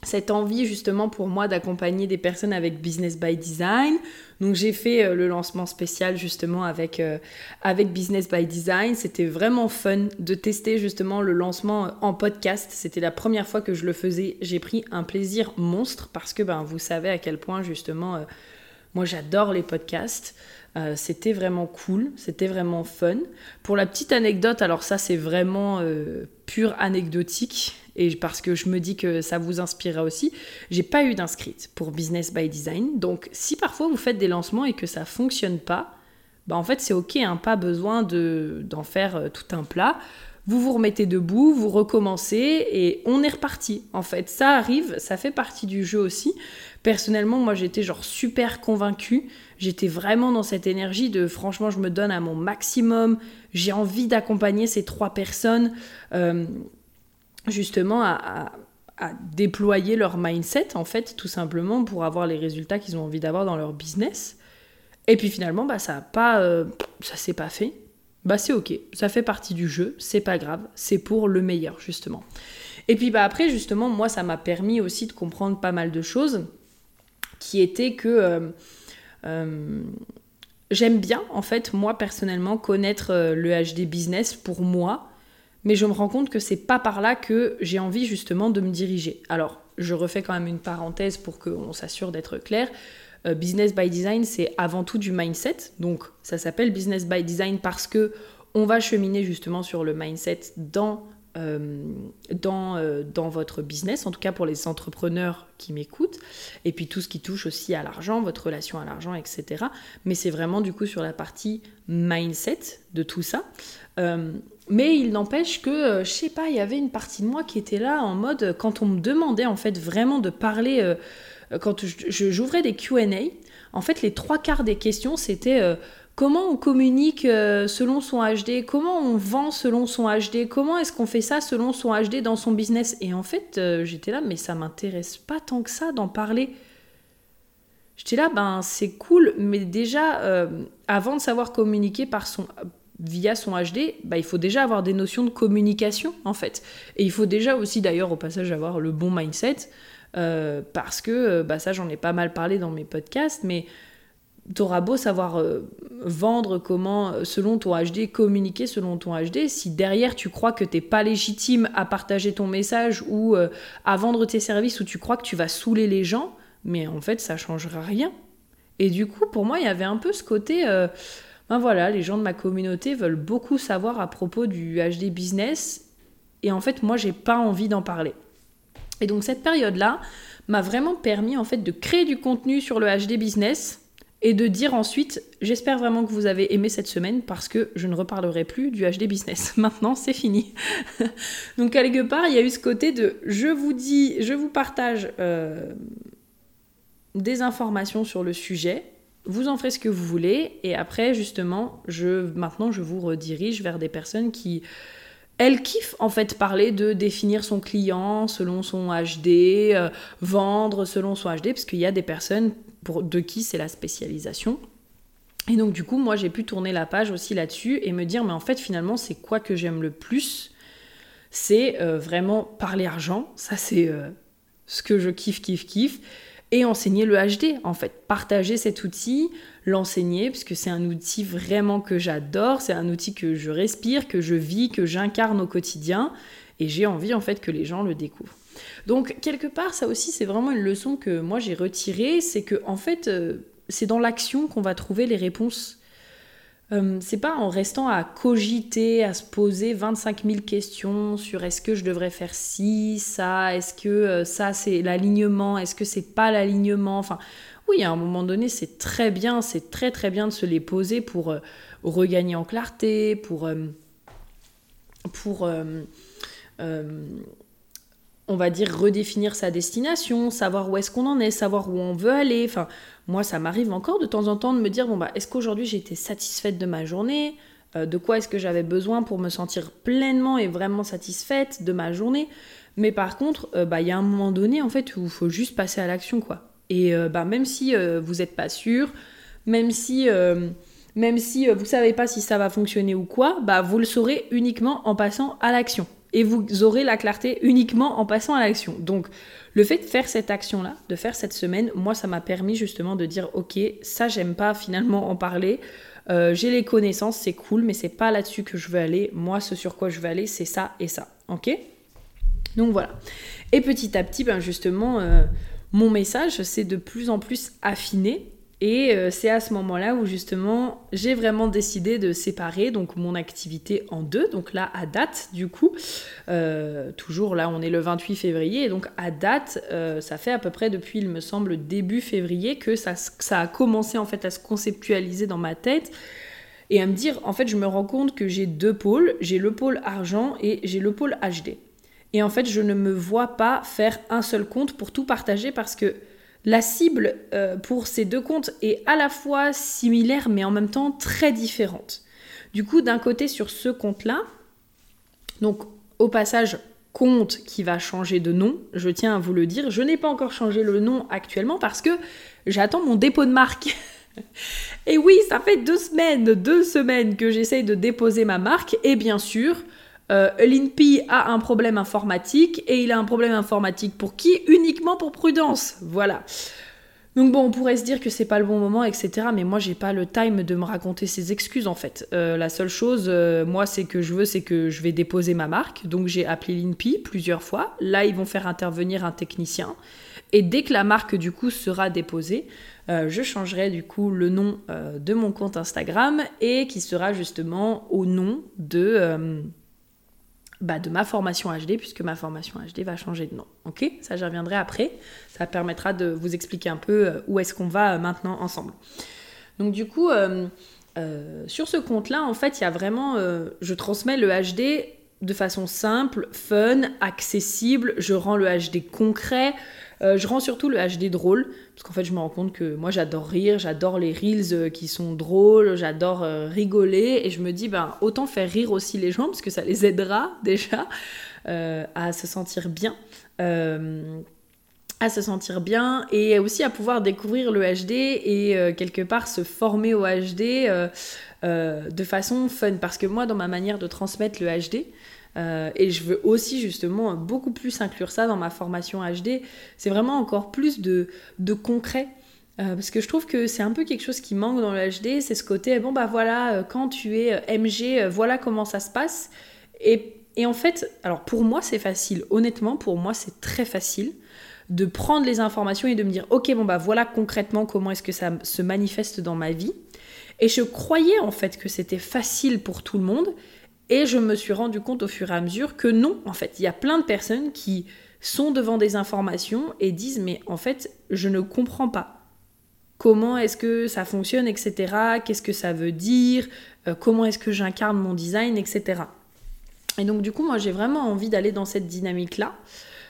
cette envie justement pour moi d'accompagner des personnes avec Business by Design. Donc j'ai fait euh, le lancement spécial justement avec, euh, avec Business by Design. C'était vraiment fun de tester justement le lancement euh, en podcast. C'était la première fois que je le faisais. J'ai pris un plaisir monstre parce que ben, vous savez à quel point justement moi j'adore les podcasts. C'était vraiment cool, c'était vraiment fun. Pour la petite anecdote, alors ça c'est vraiment pur anecdotique et parce que je me dis que ça vous inspirera aussi, j'ai pas eu d'inscrite pour Business by Design. Donc si parfois vous faites des lancements et que ça fonctionne pas, bah en fait c'est ok, hein, pas besoin de, d'en faire euh, tout un plat. Vous vous remettez debout, vous recommencez et on est reparti. En fait, ça arrive, ça fait partie du jeu aussi. Personnellement, moi j'étais genre super convaincue. J'étais vraiment dans cette énergie de franchement, je me donne à mon maximum. J'ai envie d'accompagner ces trois personnes. Euh, justement à, déployer leur mindset, en fait, tout simplement pour avoir les résultats qu'ils ont envie d'avoir dans leur business. Et puis finalement, bah, ça pas, euh, s'est pas fait. Bah c'est ok, ça fait partie du jeu, c'est pas grave, c'est pour le meilleur justement. Et puis bah après justement, moi ça m'a permis aussi de comprendre pas mal de choses, qui étaient que euh, euh, j'aime bien en fait moi personnellement connaître le HD business pour moi mais je me rends compte que c'est pas par là que j'ai envie justement de me diriger. Alors, je refais quand même une parenthèse pour qu'on s'assure d'être clair. Euh, business by design, c'est avant tout du mindset. Donc, ça s'appelle business by design parce que on va cheminer justement sur le mindset dans euh, euh, votre business, en tout cas pour les entrepreneurs qui m'écoutent, et puis tout ce qui touche aussi à l'argent, votre relation à l'argent, etc. Mais c'est vraiment du coup sur la partie mindset de tout ça. Mais il n'empêche que, je sais pas, il y avait une partie de moi qui était là en mode, quand on me demandait en fait vraiment de parler, quand j'ouvrais des QA, en fait les trois quarts des questions c'était comment on communique selon son HD, comment on vend selon son HD, comment est-ce qu'on fait ça selon son HD dans son business? Et en fait j'étais là, mais ça m'intéresse pas tant que ça d'en parler. J'étais là, ben c'est cool, mais déjà, avant de savoir communiquer par son, via son HD, bah, il faut déjà avoir des notions de communication en fait. Et il faut déjà aussi d'ailleurs au passage avoir le bon mindset. Parce que, bah, ça j'en ai pas mal parlé dans mes podcasts, mais t'auras beau savoir vendre comment, selon ton HD, communiquer selon ton HD, si derrière tu crois que t'es pas légitime à partager ton message ou à vendre tes services ou tu crois que tu vas saouler les gens, mais en fait ça changera rien. Et du coup, pour moi, il y avait un peu ce côté, ben voilà, les gens de ma communauté veulent beaucoup savoir à propos du HD business, et en fait, moi, j'ai pas envie d'en parler. Et donc cette période-là m'a vraiment permis en fait de créer du contenu sur le HD business et de dire ensuite, j'espère vraiment que vous avez aimé cette semaine parce que je ne reparlerai plus du HD business. Maintenant, c'est fini. Donc quelque part, il y a eu ce côté de je vous dis, je vous partage euh, des informations sur le sujet. Vous en ferez ce que vous voulez et après justement, maintenant je vous redirige vers des personnes qui elle kiffe en fait parler de définir son client selon son HD, euh, vendre selon son HD, parce qu'il y a des personnes pour, de qui c'est la spécialisation. Et donc du coup, moi j'ai pu tourner la page aussi là-dessus et me dire, mais en fait finalement c'est quoi que j'aime le plus? C'est euh, vraiment parler argent, ça c'est euh, ce que je kiffe, kiffe, kiffe et enseigner le HD en fait, partager cet outil, l'enseigner puisque c'est un outil vraiment que j'adore, c'est un outil que je respire, que je vis, que j'incarne au quotidien et j'ai envie en fait que les gens le découvrent. Donc quelque part ça aussi c'est vraiment une leçon que moi j'ai retirée, c'est que en fait euh, c'est dans l'action qu'on va trouver les réponses euh, c'est pas en restant à cogiter, à se poser 25 000 questions sur est-ce que je devrais faire ci, ça, est-ce que euh, ça c'est l'alignement, est-ce que c'est pas l'alignement. Enfin, oui, à un moment donné, c'est très bien, c'est très très bien de se les poser pour euh, regagner en clarté, pour. pour on va dire redéfinir sa destination, savoir où est-ce qu'on en est, savoir où on veut aller. Enfin, moi, ça m'arrive encore de temps en temps de me dire bon bah, est-ce qu'aujourd'hui j'ai été satisfaite de ma journée? Euh, De quoi est-ce que j'avais besoin pour me sentir pleinement et vraiment satisfaite de ma journée? Mais par contre, euh, bah, il y a un moment donné en fait où il faut juste passer à l'action quoi. Et euh, bah, même si vous n'êtes pas sûr, même si même si vous savez pas si ça va fonctionner ou quoi, bah vous le saurez uniquement en passant à l'action et vous aurez la clarté uniquement en passant à l'action. Donc le fait de faire cette action-là, de faire cette semaine, moi ça m'a permis justement de dire ok, ça j'aime pas finalement en parler. Euh, j'ai les connaissances, c'est cool, mais c'est pas là-dessus que je veux aller. Moi, ce sur quoi je veux aller, c'est ça et ça. Ok? Donc voilà. Et petit à petit, ben justement, euh, mon message s'est de plus en plus affiné et euh, c'est à ce moment-là où justement j'ai vraiment décidé de séparer donc mon activité en deux. Donc là à date du coup, euh, toujours là on est le 28 février et donc à date euh, ça fait à peu près depuis il me semble début février que ça, ça a commencé en fait à se conceptualiser dans ma tête et à me dire en fait je me rends compte que j'ai deux pôles, j'ai le pôle argent et j'ai le pôle HD. Et en fait je ne me vois pas faire un seul compte pour tout partager parce que la cible euh, pour ces deux comptes est à la fois similaire mais en même temps très différente. Du coup, d'un côté sur ce compte-là, donc au passage compte qui va changer de nom, je tiens à vous le dire, je n'ai pas encore changé le nom actuellement parce que j'attends mon dépôt de marque. et oui, ça fait deux semaines, deux semaines que j'essaye de déposer ma marque et bien sûr, euh, L'INPI a un problème informatique et il a un problème informatique pour qui? Uniquement pour Prudence. Voilà. Donc bon, on pourrait se dire que c'est pas le bon moment, etc. Mais moi, j'ai pas le time de me raconter ces excuses en fait. Euh, la seule chose, euh, moi, c'est que je veux, c'est que je vais déposer ma marque. Donc j'ai appelé l'INPI plusieurs fois. Là, ils vont faire intervenir un technicien. Et dès que la marque du coup sera déposée, je changerai du coup le nom de mon compte Instagram et qui sera justement au nom de bah, de ma formation HD, puisque ma formation HD va changer de nom. Ok? Ça, j'y reviendrai après. Ça permettra de vous expliquer un peu euh, où est-ce qu'on va euh, maintenant ensemble. Donc, du coup, euh, sur ce compte-là, en fait, il y a vraiment. je transmets le HD de façon simple, fun, accessible. Je rends le HD concret. Je rends surtout le HD drôle, parce qu'en fait, je me rends compte que moi, j'adore rire, j'adore les reels euh, qui sont drôles, j'adore euh, rigoler, et je me dis, ben, autant faire rire aussi les gens, parce que ça les aidera déjà à se sentir bien. à se sentir bien et aussi à pouvoir découvrir le HD et quelque part se former au HD de façon fun parce que moi dans ma manière de transmettre le HD et je veux aussi justement beaucoup plus inclure ça dans ma formation HD. C'est vraiment encore plus de, de concret. parce que je trouve que c'est un peu quelque chose qui manque dans le HD, c'est ce côté, bon bah voilà, quand tu es MG, voilà comment ça se passe. Et en fait, alors pour moi c'est facile, honnêtement pour moi c'est très facile de prendre les informations et de me dire ok bon bah voilà concrètement comment est-ce que ça se manifeste dans ma vie. Et je croyais en fait que c'était facile pour tout le monde et je me suis rendu compte au fur et à mesure que non en fait il y a plein de personnes qui sont devant des informations et disent mais en fait je ne comprends pas comment est-ce que ça fonctionne, etc. Qu'est-ce que ça veut dire, euh, comment est-ce que j'incarne mon design, etc. Et donc du coup, moi j'ai vraiment envie d'aller dans cette dynamique-là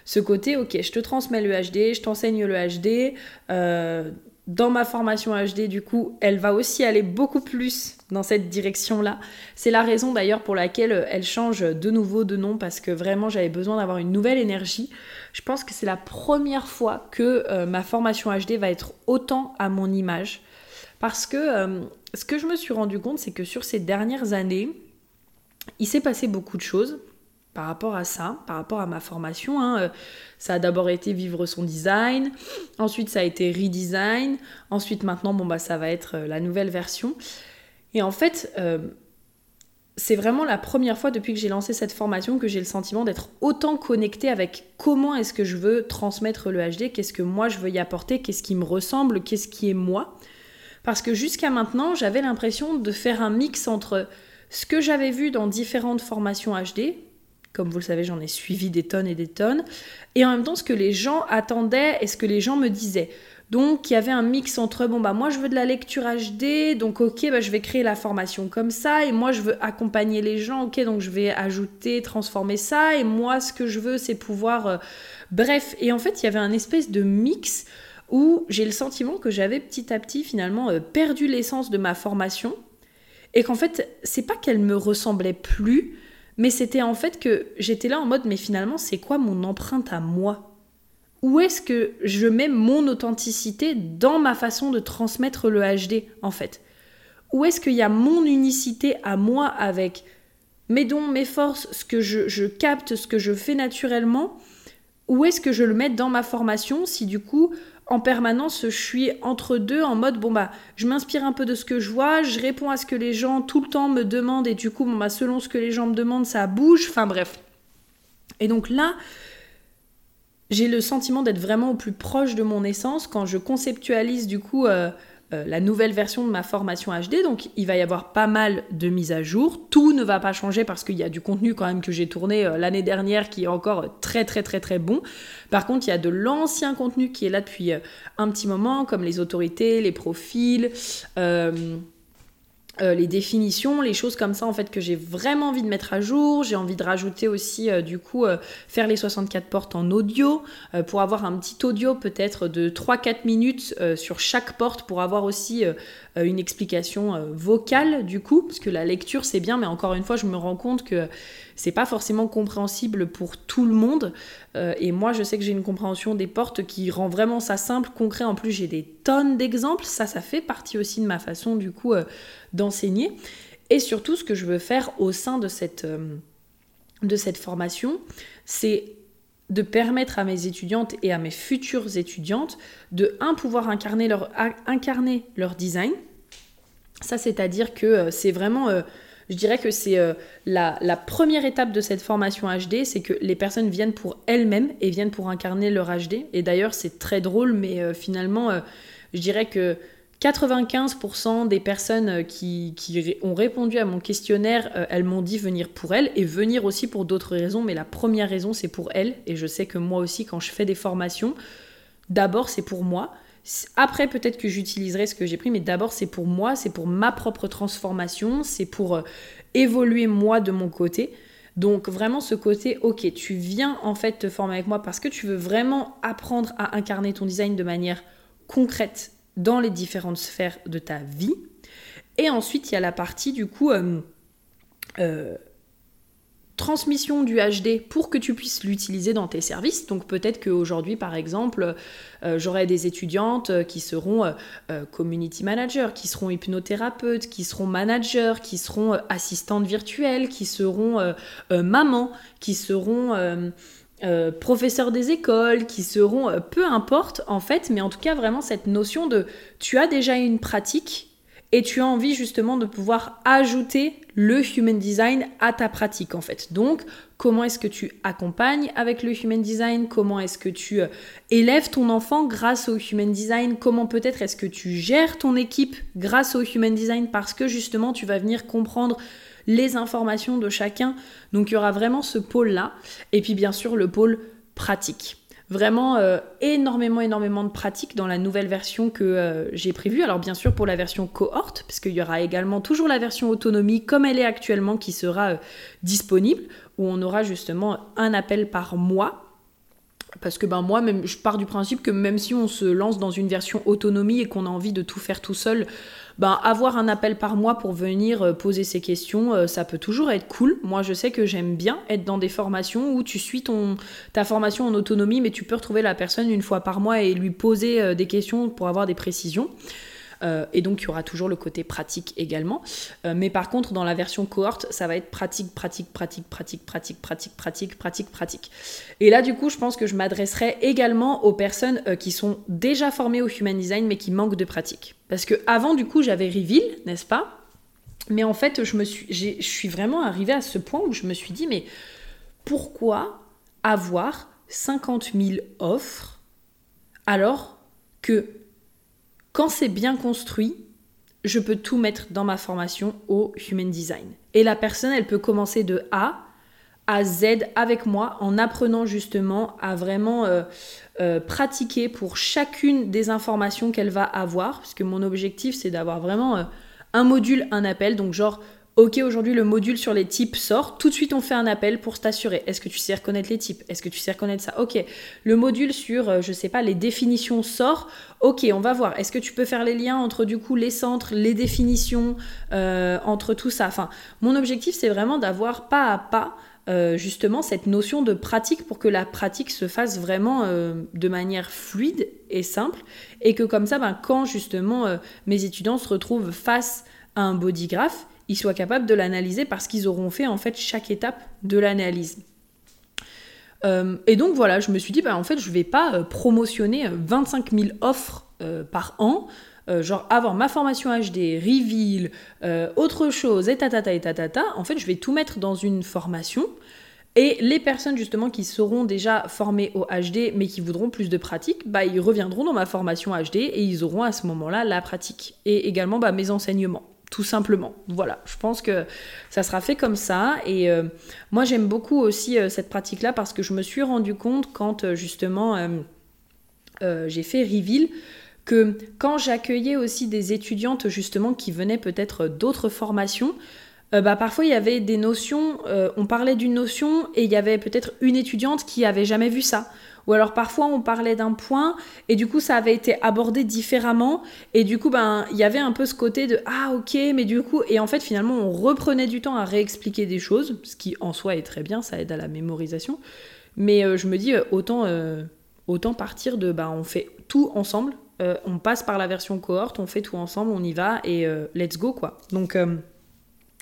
ce côté, ok, je te transmets le HD, je t'enseigne le HD. Euh, dans ma formation HD, du coup, elle va aussi aller beaucoup plus dans cette direction-là. C'est la raison d'ailleurs pour laquelle elle change de nouveau de nom parce que vraiment j'avais besoin d'avoir une nouvelle énergie. Je pense que c'est la première fois que euh, ma formation HD va être autant à mon image. Parce que euh, ce que je me suis rendu compte, c'est que sur ces dernières années, il s'est passé beaucoup de choses par rapport à ça, par rapport à ma formation. Hein, euh, ça a d'abord été vivre son design, ensuite ça a été redesign, ensuite maintenant bon bah ça va être euh, la nouvelle version. Et en fait, euh, c'est vraiment la première fois depuis que j'ai lancé cette formation que j'ai le sentiment d'être autant connectée avec comment est-ce que je veux transmettre le HD, qu'est-ce que moi je veux y apporter, qu'est-ce qui me ressemble, qu'est-ce qui est moi. Parce que jusqu'à maintenant, j'avais l'impression de faire un mix entre ce que j'avais vu dans différentes formations HD, comme vous le savez, j'en ai suivi des tonnes et des tonnes. Et en même temps, ce que les gens attendaient et ce que les gens me disaient. Donc il y avait un mix entre bon bah moi je veux de la lecture HD donc ok bah je vais créer la formation comme ça et moi je veux accompagner les gens ok donc je vais ajouter transformer ça et moi ce que je veux c'est pouvoir euh, bref et en fait il y avait un espèce de mix où j'ai le sentiment que j'avais petit à petit finalement euh, perdu l'essence de ma formation et qu'en fait c'est pas qu'elle me ressemblait plus mais c'était en fait que j'étais là en mode, mais finalement, c'est quoi mon empreinte à moi? Où est-ce que je mets mon authenticité dans ma façon de transmettre le HD, en fait? Où est-ce qu'il y a mon unicité à moi avec mes dons, mes forces, ce que je, capte, ce que je fais naturellement? Où est-ce que je le mets dans ma formation si du coup en permanence, je suis entre deux en mode bon bah je m'inspire un peu de ce que je vois, je réponds à ce que les gens tout le temps me demandent et du coup bon bah selon ce que les gens me demandent ça bouge, enfin bref. Et donc là, j'ai le sentiment d'être vraiment au plus proche de mon essence quand je conceptualise du coup euh, euh, la nouvelle version de ma formation HD. Donc il va y avoir pas mal de mises à jour. Tout ne va pas changer parce qu'il y a du contenu quand même que j'ai tourné euh, l'année dernière qui est encore très très très très bon. Par contre, il y a de l'ancien contenu qui est là depuis euh, un petit moment, comme les autorités, les profils. Euh, les définitions, les choses comme ça en fait que j'ai vraiment envie de mettre à jour. J'ai envie de rajouter aussi euh, du coup euh, faire les 64 portes en audio pour avoir un petit audio peut-être de 3-4 minutes sur chaque porte pour avoir aussi une explication vocale du coup parce que la lecture c'est bien mais encore une fois je me rends compte que c'est pas forcément compréhensible pour tout le monde. Euh, et moi, je sais que j'ai une compréhension des portes qui rend vraiment ça simple, concret. En plus, j'ai des tonnes d'exemples. Ça, ça fait partie aussi de ma façon, du coup, euh, d'enseigner. Et surtout, ce que je veux faire au sein de cette, euh, de cette formation, c'est de permettre à mes étudiantes et à mes futures étudiantes de, un, pouvoir incarner leur, incarner leur design. Ça, c'est-à-dire que c'est vraiment je dirais que c'est euh, la, première étape de cette formation HD, c'est que les personnes viennent pour elles-mêmes et viennent pour incarner leur HD. Et d'ailleurs, c'est très drôle, mais euh, finalement, euh, je dirais que 95% des personnes qui, ont répondu à mon questionnaire, elles m'ont dit venir pour elles et venir aussi pour d'autres raisons, mais la première raison, c'est pour elles. Et je sais que moi aussi, quand je fais des formations, d'abord, c'est pour moi. Après, peut-être que j'utiliserai ce que j'ai pris, mais d'abord, c'est pour moi, c'est pour ma propre transformation, c'est pour euh, évoluer moi de mon côté. Donc vraiment ce côté, ok, tu viens en fait te former avec moi parce que tu veux vraiment apprendre à incarner ton design de manière concrète dans les différentes sphères de ta vie. Et ensuite, il y a la partie du coup euh, euh, transmission du HD pour que tu puisses l'utiliser dans tes services. Donc peut-être qu'aujourd'hui, par exemple, euh, j'aurai des étudiantes qui seront euh, community managers, qui seront hypnothérapeutes, qui seront managers, qui seront assistantes virtuelles, qui seront mamans, qui seront... professeurs des écoles, qui seront, peu importe en fait, mais en tout cas vraiment cette notion de tu as déjà une pratique et tu as envie justement de pouvoir ajouter le human design à ta pratique en fait. Donc, comment est-ce que tu accompagnes avec le human design? Comment est-ce que tu euh, élèves ton enfant grâce au human design? Comment peut-être est-ce que tu gères ton équipe grâce au human design? Parce que justement tu vas venir comprendre les informations de chacun. Donc, il y aura vraiment ce pôle-là. Et puis, bien sûr, le pôle pratique. Vraiment euh, énormément, énormément de pratiques dans la nouvelle version que euh, j'ai prévue. Alors bien sûr pour la version cohorte, parce qu'il y aura également toujours la version autonomie comme elle est actuellement qui sera euh, disponible, où on aura justement un appel par mois parce que ben moi même je pars du principe que même si on se lance dans une version autonomie et qu'on a envie de tout faire tout seul, ben avoir un appel par mois pour venir euh, poser ses questions, euh, ça peut toujours être cool. Moi je sais que j'aime bien être dans des formations où tu suis ton ta formation en autonomie mais tu peux retrouver la personne une fois par mois et lui poser euh, des questions pour avoir des précisions. Euh, et donc, il y aura toujours le côté pratique également. Euh, mais par contre, dans la version cohorte, ça va être pratique, pratique, pratique, pratique, pratique, pratique, pratique, pratique, pratique. Et là, du coup, je pense que je m'adresserai également aux personnes euh, qui sont déjà formées au Human Design, mais qui manquent de pratique. Parce que avant, du coup, j'avais Reveal, n'est-ce pas? Mais en fait, je, me suis, je suis vraiment arrivée à ce point où je me suis dit, mais pourquoi avoir 50 000 offres alors que quand c'est bien construit, je peux tout mettre dans ma formation au Human Design. Et la personne, elle peut commencer de A à Z avec moi en apprenant justement à vraiment euh, euh, pratiquer pour chacune des informations qu'elle va avoir. Parce que mon objectif, c'est d'avoir vraiment euh, un module, un appel. Donc genre, Ok, aujourd'hui le module sur les types sort. Tout de suite, on fait un appel pour s'assurer. Est-ce que tu sais reconnaître les types? Est-ce que tu sais reconnaître ça? Ok. Le module sur, euh, je sais pas, les définitions sort. Ok, on va voir. Est-ce que tu peux faire les liens entre du coup les centres, les définitions, euh, entre tout ça? Enfin, mon objectif, c'est vraiment d'avoir pas à pas. Euh, justement cette notion de pratique pour que la pratique se fasse vraiment de manière fluide et simple et que comme ça ben, quand justement mes étudiants se retrouvent face à un bodygraph ils soient capables de l'analyser parce qu'ils auront fait en fait chaque étape de l'analyse. Euh, et donc voilà, je me suis dit, bah, en fait, je vais pas euh, promotionner 25 euh, 000 offres par an, genre avoir ma formation HD, reveal, autre chose, et tatata et tatata. En fait, je vais tout mettre dans une formation. Et les personnes justement qui seront déjà formées au HD mais qui voudront plus de pratique, bah, ils reviendront dans ma formation HD et ils auront à ce moment-là la pratique. Et également bah, mes enseignements tout simplement. Voilà, je pense que ça sera fait comme ça. Et euh, moi, j'aime beaucoup aussi euh, cette pratique-là parce que je me suis rendu compte quand euh, justement j'ai fait Reveal que quand j'accueillais aussi des étudiantes justement qui venaient peut-être d'autres formations, bah, parfois il y avait des notions, on parlait d'une notion et il y avait peut-être une étudiante qui avait jamais vu ça ou alors parfois on parlait d'un point et du coup ça avait été abordé différemment et du coup ben il y avait un peu ce côté de ah ok mais du coup et en fait finalement on reprenait du temps à réexpliquer des choses, ce qui en soi est très bien, ça aide à la mémorisation. Mais euh, je me dis euh, autant euh, autant partir de ben on fait tout ensemble, on passe par la version cohorte, on fait tout ensemble, on y va et let's go quoi. Donc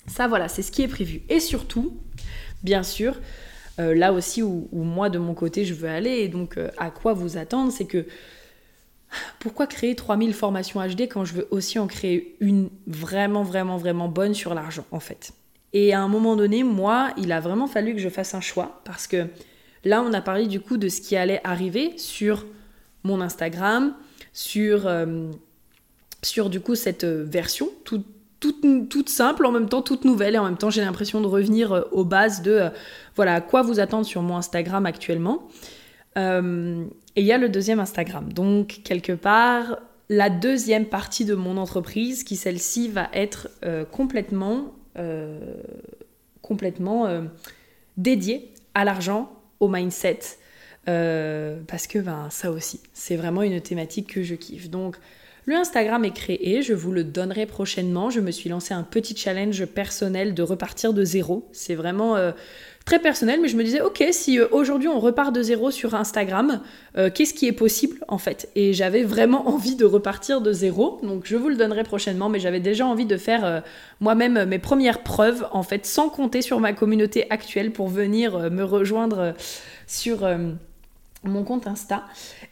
ça voilà, c'est ce qui est prévu. Et surtout, bien sûr, euh, là aussi où, moi de mon côté je veux aller et donc euh, à quoi vous attendre, c'est que pourquoi créer 3000 formations HD quand je veux aussi en créer une vraiment vraiment vraiment bonne sur l'argent en fait? Et à un moment donné, moi, il a vraiment fallu que je fasse un choix parce que là on a parlé du coup de ce qui allait arriver sur mon Instagram, sur, euh, sur du coup cette version toute simple, en même temps toute nouvelle, et en même temps j'ai l'impression de revenir euh, aux bases de euh, voilà à quoi vous attendre sur mon Instagram actuellement. Euh, et il y a le deuxième Instagram. Donc quelque part, la deuxième partie de mon entreprise, qui celle-ci va être complètement, complètement dédiée à l'argent, au mindset. parce que ben, ça aussi, c'est vraiment une thématique que je kiffe. Donc le Instagram est créé, je vous le donnerai prochainement. Je me suis lancé un petit challenge personnel de repartir de zéro. C'est vraiment euh, très personnel, mais je me disais, ok, si euh, aujourd'hui on repart de zéro sur Instagram, euh, qu'est-ce qui est possible en fait? Et j'avais vraiment envie de repartir de zéro, donc je vous le donnerai prochainement, mais j'avais déjà envie de faire moi-même mes premières preuves en fait, sans compter sur ma communauté actuelle pour venir me rejoindre sur mon compte Insta.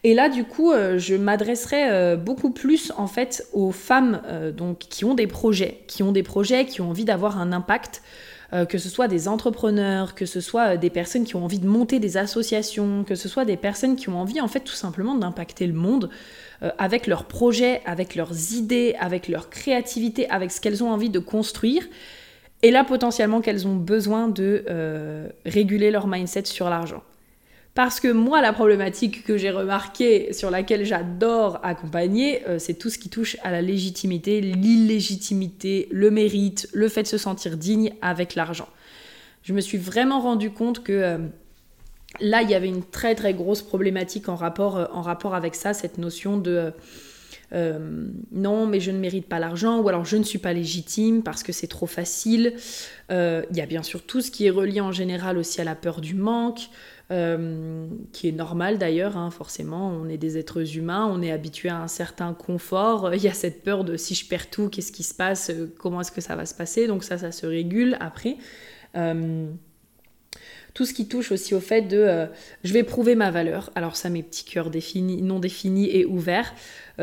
Et là, du coup, je m'adresserai beaucoup plus en fait aux femmes donc qui ont des projets, qui ont des projets, qui ont envie d'avoir un impact. Euh, que ce soit des entrepreneurs, que ce soit euh, des personnes qui ont envie de monter des associations, que ce soit des personnes qui ont envie en fait tout simplement d'impacter le monde euh, avec leurs projets, avec leurs idées, avec leur créativité, avec ce qu'elles ont envie de construire. Et là, potentiellement, qu'elles ont besoin de réguler leur mindset sur l'argent. Parce que moi, la problématique que j'ai remarquée, sur laquelle j'adore accompagner, euh, c'est tout ce qui touche à la légitimité, l'illégitimité, le mérite, le fait de se sentir digne avec l'argent. Je me suis vraiment rendu compte que euh, là, il y avait une très très grosse problématique en rapport, euh, en rapport avec ça, cette notion de non, mais je ne mérite pas l'argent, ou alors je ne suis pas légitime parce que c'est trop facile. Il y a bien sûr tout ce qui est relié en général aussi à la peur du manque. Euh, qui est normal d'ailleurs, hein, forcément, on est des êtres humains, on est habitué à un certain confort, il y a cette peur de si je perds tout, qu'est-ce qui se passe, euh, comment est-ce que ça va se passer, donc ça, ça se régule après. Euh, tout ce qui touche aussi au fait de je vais prouver ma valeur. Alors ça, mes petits cœurs non définis et ouverts.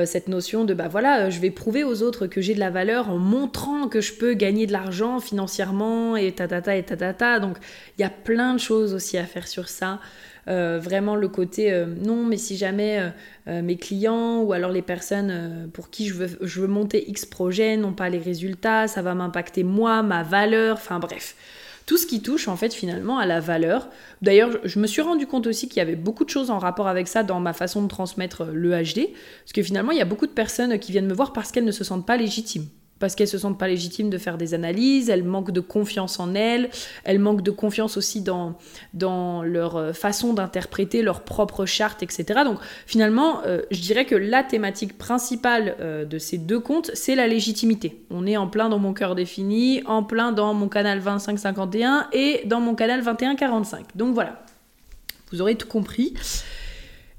cette notion de bah voilà, je vais prouver aux autres que j'ai de la valeur en montrant que je peux gagner de l'argent financièrement et tatata et tatata. Donc il y a plein de choses aussi à faire sur ça. vraiment le côté non mais si jamais mes clients ou alors les personnes pour qui je veux, je veux monter X projet n'ont pas les résultats, ça va m'impacter moi, ma valeur, enfin bref tout ce qui touche en fait finalement à la valeur. D'ailleurs, je me suis rendu compte aussi qu'il y avait beaucoup de choses en rapport avec ça dans ma façon de transmettre le HD, parce que finalement, il y a beaucoup de personnes qui viennent me voir parce qu'elles ne se sentent pas légitimes parce qu'elles se sentent pas légitimes de faire des analyses, elles manquent de confiance en elles, elles manquent de confiance aussi dans, dans leur euh, façon d'interpréter leur propre charte, etc. Donc finalement, euh, je dirais que la thématique principale euh, de ces deux comptes, c'est la légitimité. On est en plein dans mon cœur défini, en plein dans mon canal 2551 et dans mon canal 2145. Donc voilà, vous aurez tout compris.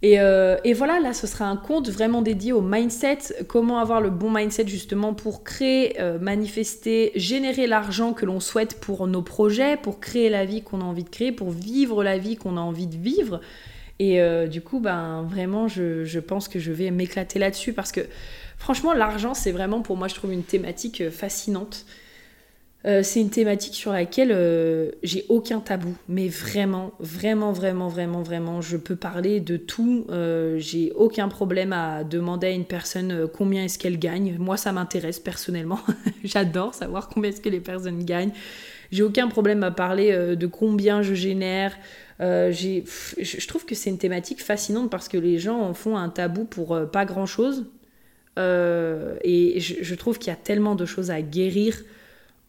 Euh, et, voilà, là, ce sera un compte vraiment dédié au mindset, comment avoir le bon mindset justement pour créer, euh, manifester, générer l'argent que l'on souhaite pour nos projets, pour créer la vie qu'on a envie de créer, pour vivre la vie qu'on a envie de vivre. Et euh, du coup, ben, vraiment, je, je pense que je vais m'éclater là-dessus parce que franchement, l'argent, c'est vraiment pour moi, je trouve une thématique fascinante. Euh, c'est une thématique sur laquelle euh, j'ai aucun tabou, mais vraiment, vraiment, vraiment, vraiment, vraiment, je peux parler de tout. Euh, j'ai aucun problème à demander à une personne combien est-ce qu'elle gagne. Moi, ça m'intéresse personnellement. J'adore savoir combien est-ce que les personnes gagnent. J'ai aucun problème à parler de combien je génère. je trouve que c'est une thématique fascinante parce que les gens en font un tabou pour pas grand-chose. et je trouve qu'il y a tellement de choses à guérir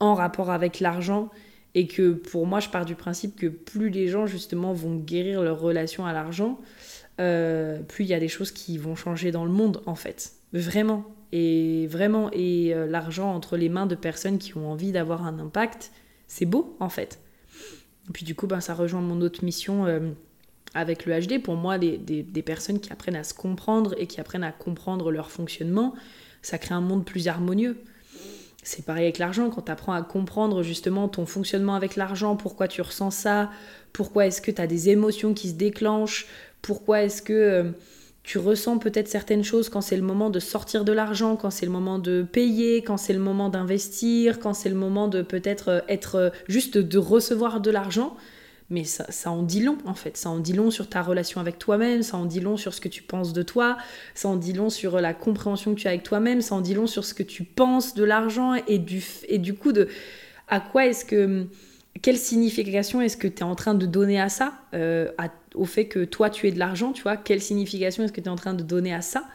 en rapport avec l'argent et que pour moi je pars du principe que plus les gens justement vont guérir leur relation à l'argent, euh, plus il y a des choses qui vont changer dans le monde en fait. Vraiment. Et vraiment, et euh, l'argent entre les mains de personnes qui ont envie d'avoir un impact, c'est beau en fait. Et puis du coup, ben, ça rejoint mon autre mission euh, avec le HD. Pour moi, des, des, personnes qui apprennent à se comprendre et qui apprennent à comprendre leur fonctionnement, ça crée un monde plus harmonieux. C'est pareil avec l'argent, quand tu apprends à comprendre justement ton fonctionnement avec l'argent, pourquoi tu ressens ça, pourquoi est-ce que tu as des émotions qui se déclenchent, pourquoi est-ce que euh, tu ressens peut-être certaines choses quand c'est le moment de sortir de l'argent, quand c'est le moment de payer, quand c'est le moment d'investir, quand c'est le moment de peut-être euh, être euh, juste de recevoir de l'argent mais ça, en dit long en fait. Ça en dit long sur ta relation avec toi-même, ça en dit long sur ce que tu penses de toi, ça en dit long sur la compréhension que tu as avec toi-même, ça en dit long sur ce que tu penses de l'argent et du, et coup de à quoi est-ce que. Quelle signification est-ce que tu es en train de donner à ça, euh, au fait que toi tu es de l'argent, tu vois? Quelle signification est-ce que tu es en train de donner à ça?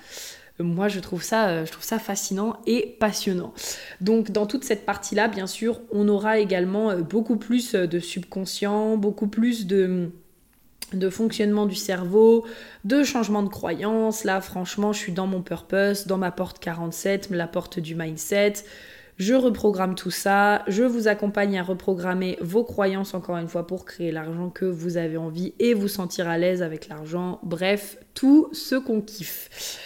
Moi je trouve ça, euh, je trouve ça fascinant et passionnant. Donc dans toute cette partie-là, bien sûr, on aura également euh, beaucoup plus euh, de subconscient, beaucoup plus de de fonctionnement du cerveau, de changement de croyance. Là, franchement, je suis dans mon purpose, dans ma porte 47, la porte du mindset. Je reprogramme tout ça, je vous accompagne à reprogrammer vos croyances encore une fois pour créer l'argent que vous avez envie et vous sentir à l'aise avec l'argent. Bref, tout ce qu'on kiffe.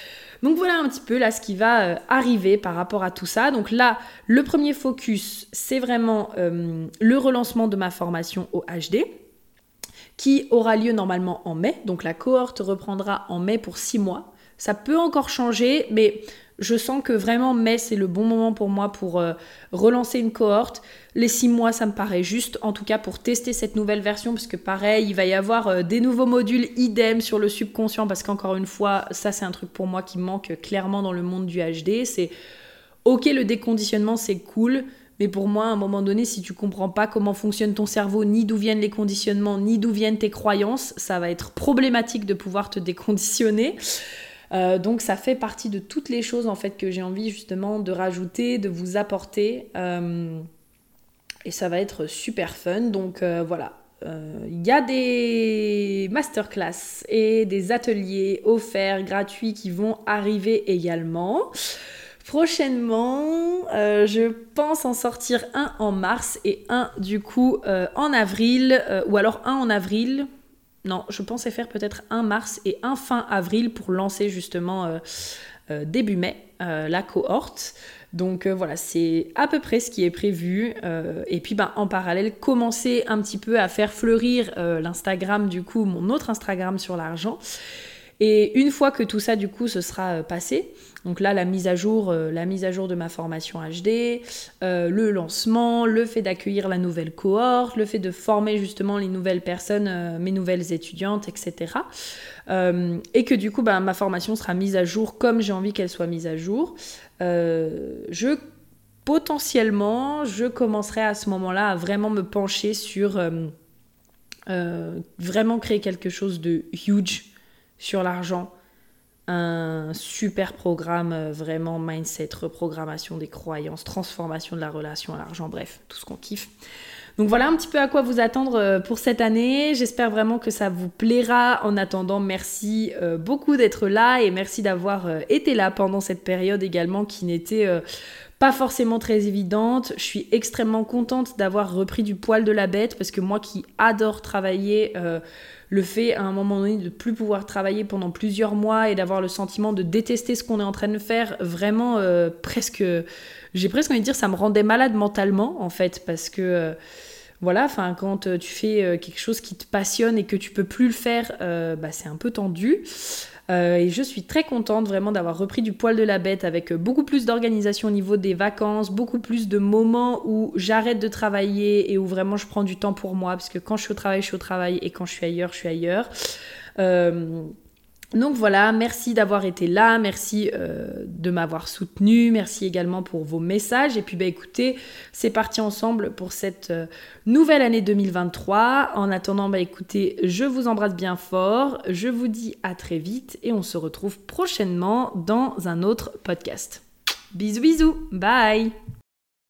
Donc voilà un petit peu là ce qui va euh, arriver par rapport à tout ça. Donc là, le premier focus, c'est vraiment euh, le relancement de ma formation au HD qui aura lieu normalement en mai. Donc la cohorte reprendra en mai pour six mois. Ça peut encore changer, mais je sens que vraiment mai, c'est le bon moment pour moi pour euh, relancer une cohorte. Les six mois, ça me paraît juste, en tout cas pour tester cette nouvelle version, parce que pareil, il va y avoir euh, des nouveaux modules idem sur le subconscient, parce qu'encore une fois, ça c'est un truc pour moi qui manque clairement dans le monde du HD. C'est ok, le déconditionnement, c'est cool. Mais pour moi, à un moment donné, si tu comprends pas comment fonctionne ton cerveau, ni d'où viennent les conditionnements, ni d'où viennent tes croyances, ça va être problématique de pouvoir te déconditionner. Euh, donc ça fait partie de toutes les choses en fait que j'ai envie justement de rajouter, de vous apporter. Euh, et ça va être super fun. Donc euh, voilà. Il y a des masterclass et des ateliers offerts gratuits qui vont arriver également. Prochainement, je pense en sortir un en mars et un du coup en avril, ou alors un en avril, non, je pensais faire peut-être un mars et un fin avril pour lancer justement euh, euh, début mai euh, la cohorte. Donc voilà, c'est à peu près ce qui est prévu. et puis ben, en parallèle, commencer un petit peu à faire fleurir l'Instagram, du coup, mon autre Instagram sur l'argent. Et une fois que tout ça, du coup, ce sera passé, donc là, la mise à jour, euh, la mise à jour de ma formation HD, euh, le lancement, le fait d'accueillir la nouvelle cohorte, le fait de former justement les nouvelles personnes, euh, mes nouvelles étudiantes, etc. et que du coup, bah, ma formation sera mise à jour comme j'ai envie qu'elle soit mise à jour. je potentiellement, je commencerai à ce moment-là à vraiment me pencher sur vraiment créer quelque chose de huge sur l'argent un super programme, euh, vraiment mindset, reprogrammation des croyances, transformation de la relation à l'argent, bref, tout ce qu'on kiffe. Donc voilà un petit peu à quoi vous attendre euh, pour cette année. J'espère vraiment que ça vous plaira. En attendant, merci euh, beaucoup d'être là et merci d'avoir été là pendant cette période également qui n'était pas forcément très évidente. Je suis extrêmement contente d'avoir repris du poil de la bête parce que moi qui adore travailler, le fait à un moment donné de plus pouvoir travailler pendant plusieurs mois et d'avoir le sentiment de détester ce qu'on est en train de faire, vraiment euh, presque, j'ai presque envie de dire, ça me rendait malade mentalement en fait parce que euh, voilà, enfin quand tu fais quelque chose qui te passionne et que tu peux plus le faire, bah, c'est un peu tendu. Euh, et je suis très contente vraiment d'avoir repris du poil de la bête avec beaucoup plus d'organisation au niveau des vacances, beaucoup plus de moments où j'arrête de travailler et où vraiment je prends du temps pour moi, parce que quand je suis au travail, je suis au travail et quand je suis ailleurs, je suis ailleurs. Euh, donc voilà, merci d'avoir été là, merci euh, de m'avoir soutenu, merci également pour vos messages. Et puis bah écoutez, c'est parti ensemble pour cette euh, nouvelle année 2023. En attendant, bah écoutez, je vous embrasse bien fort, je vous dis à très vite et on se retrouve prochainement dans un autre podcast. Bisous bisous, bye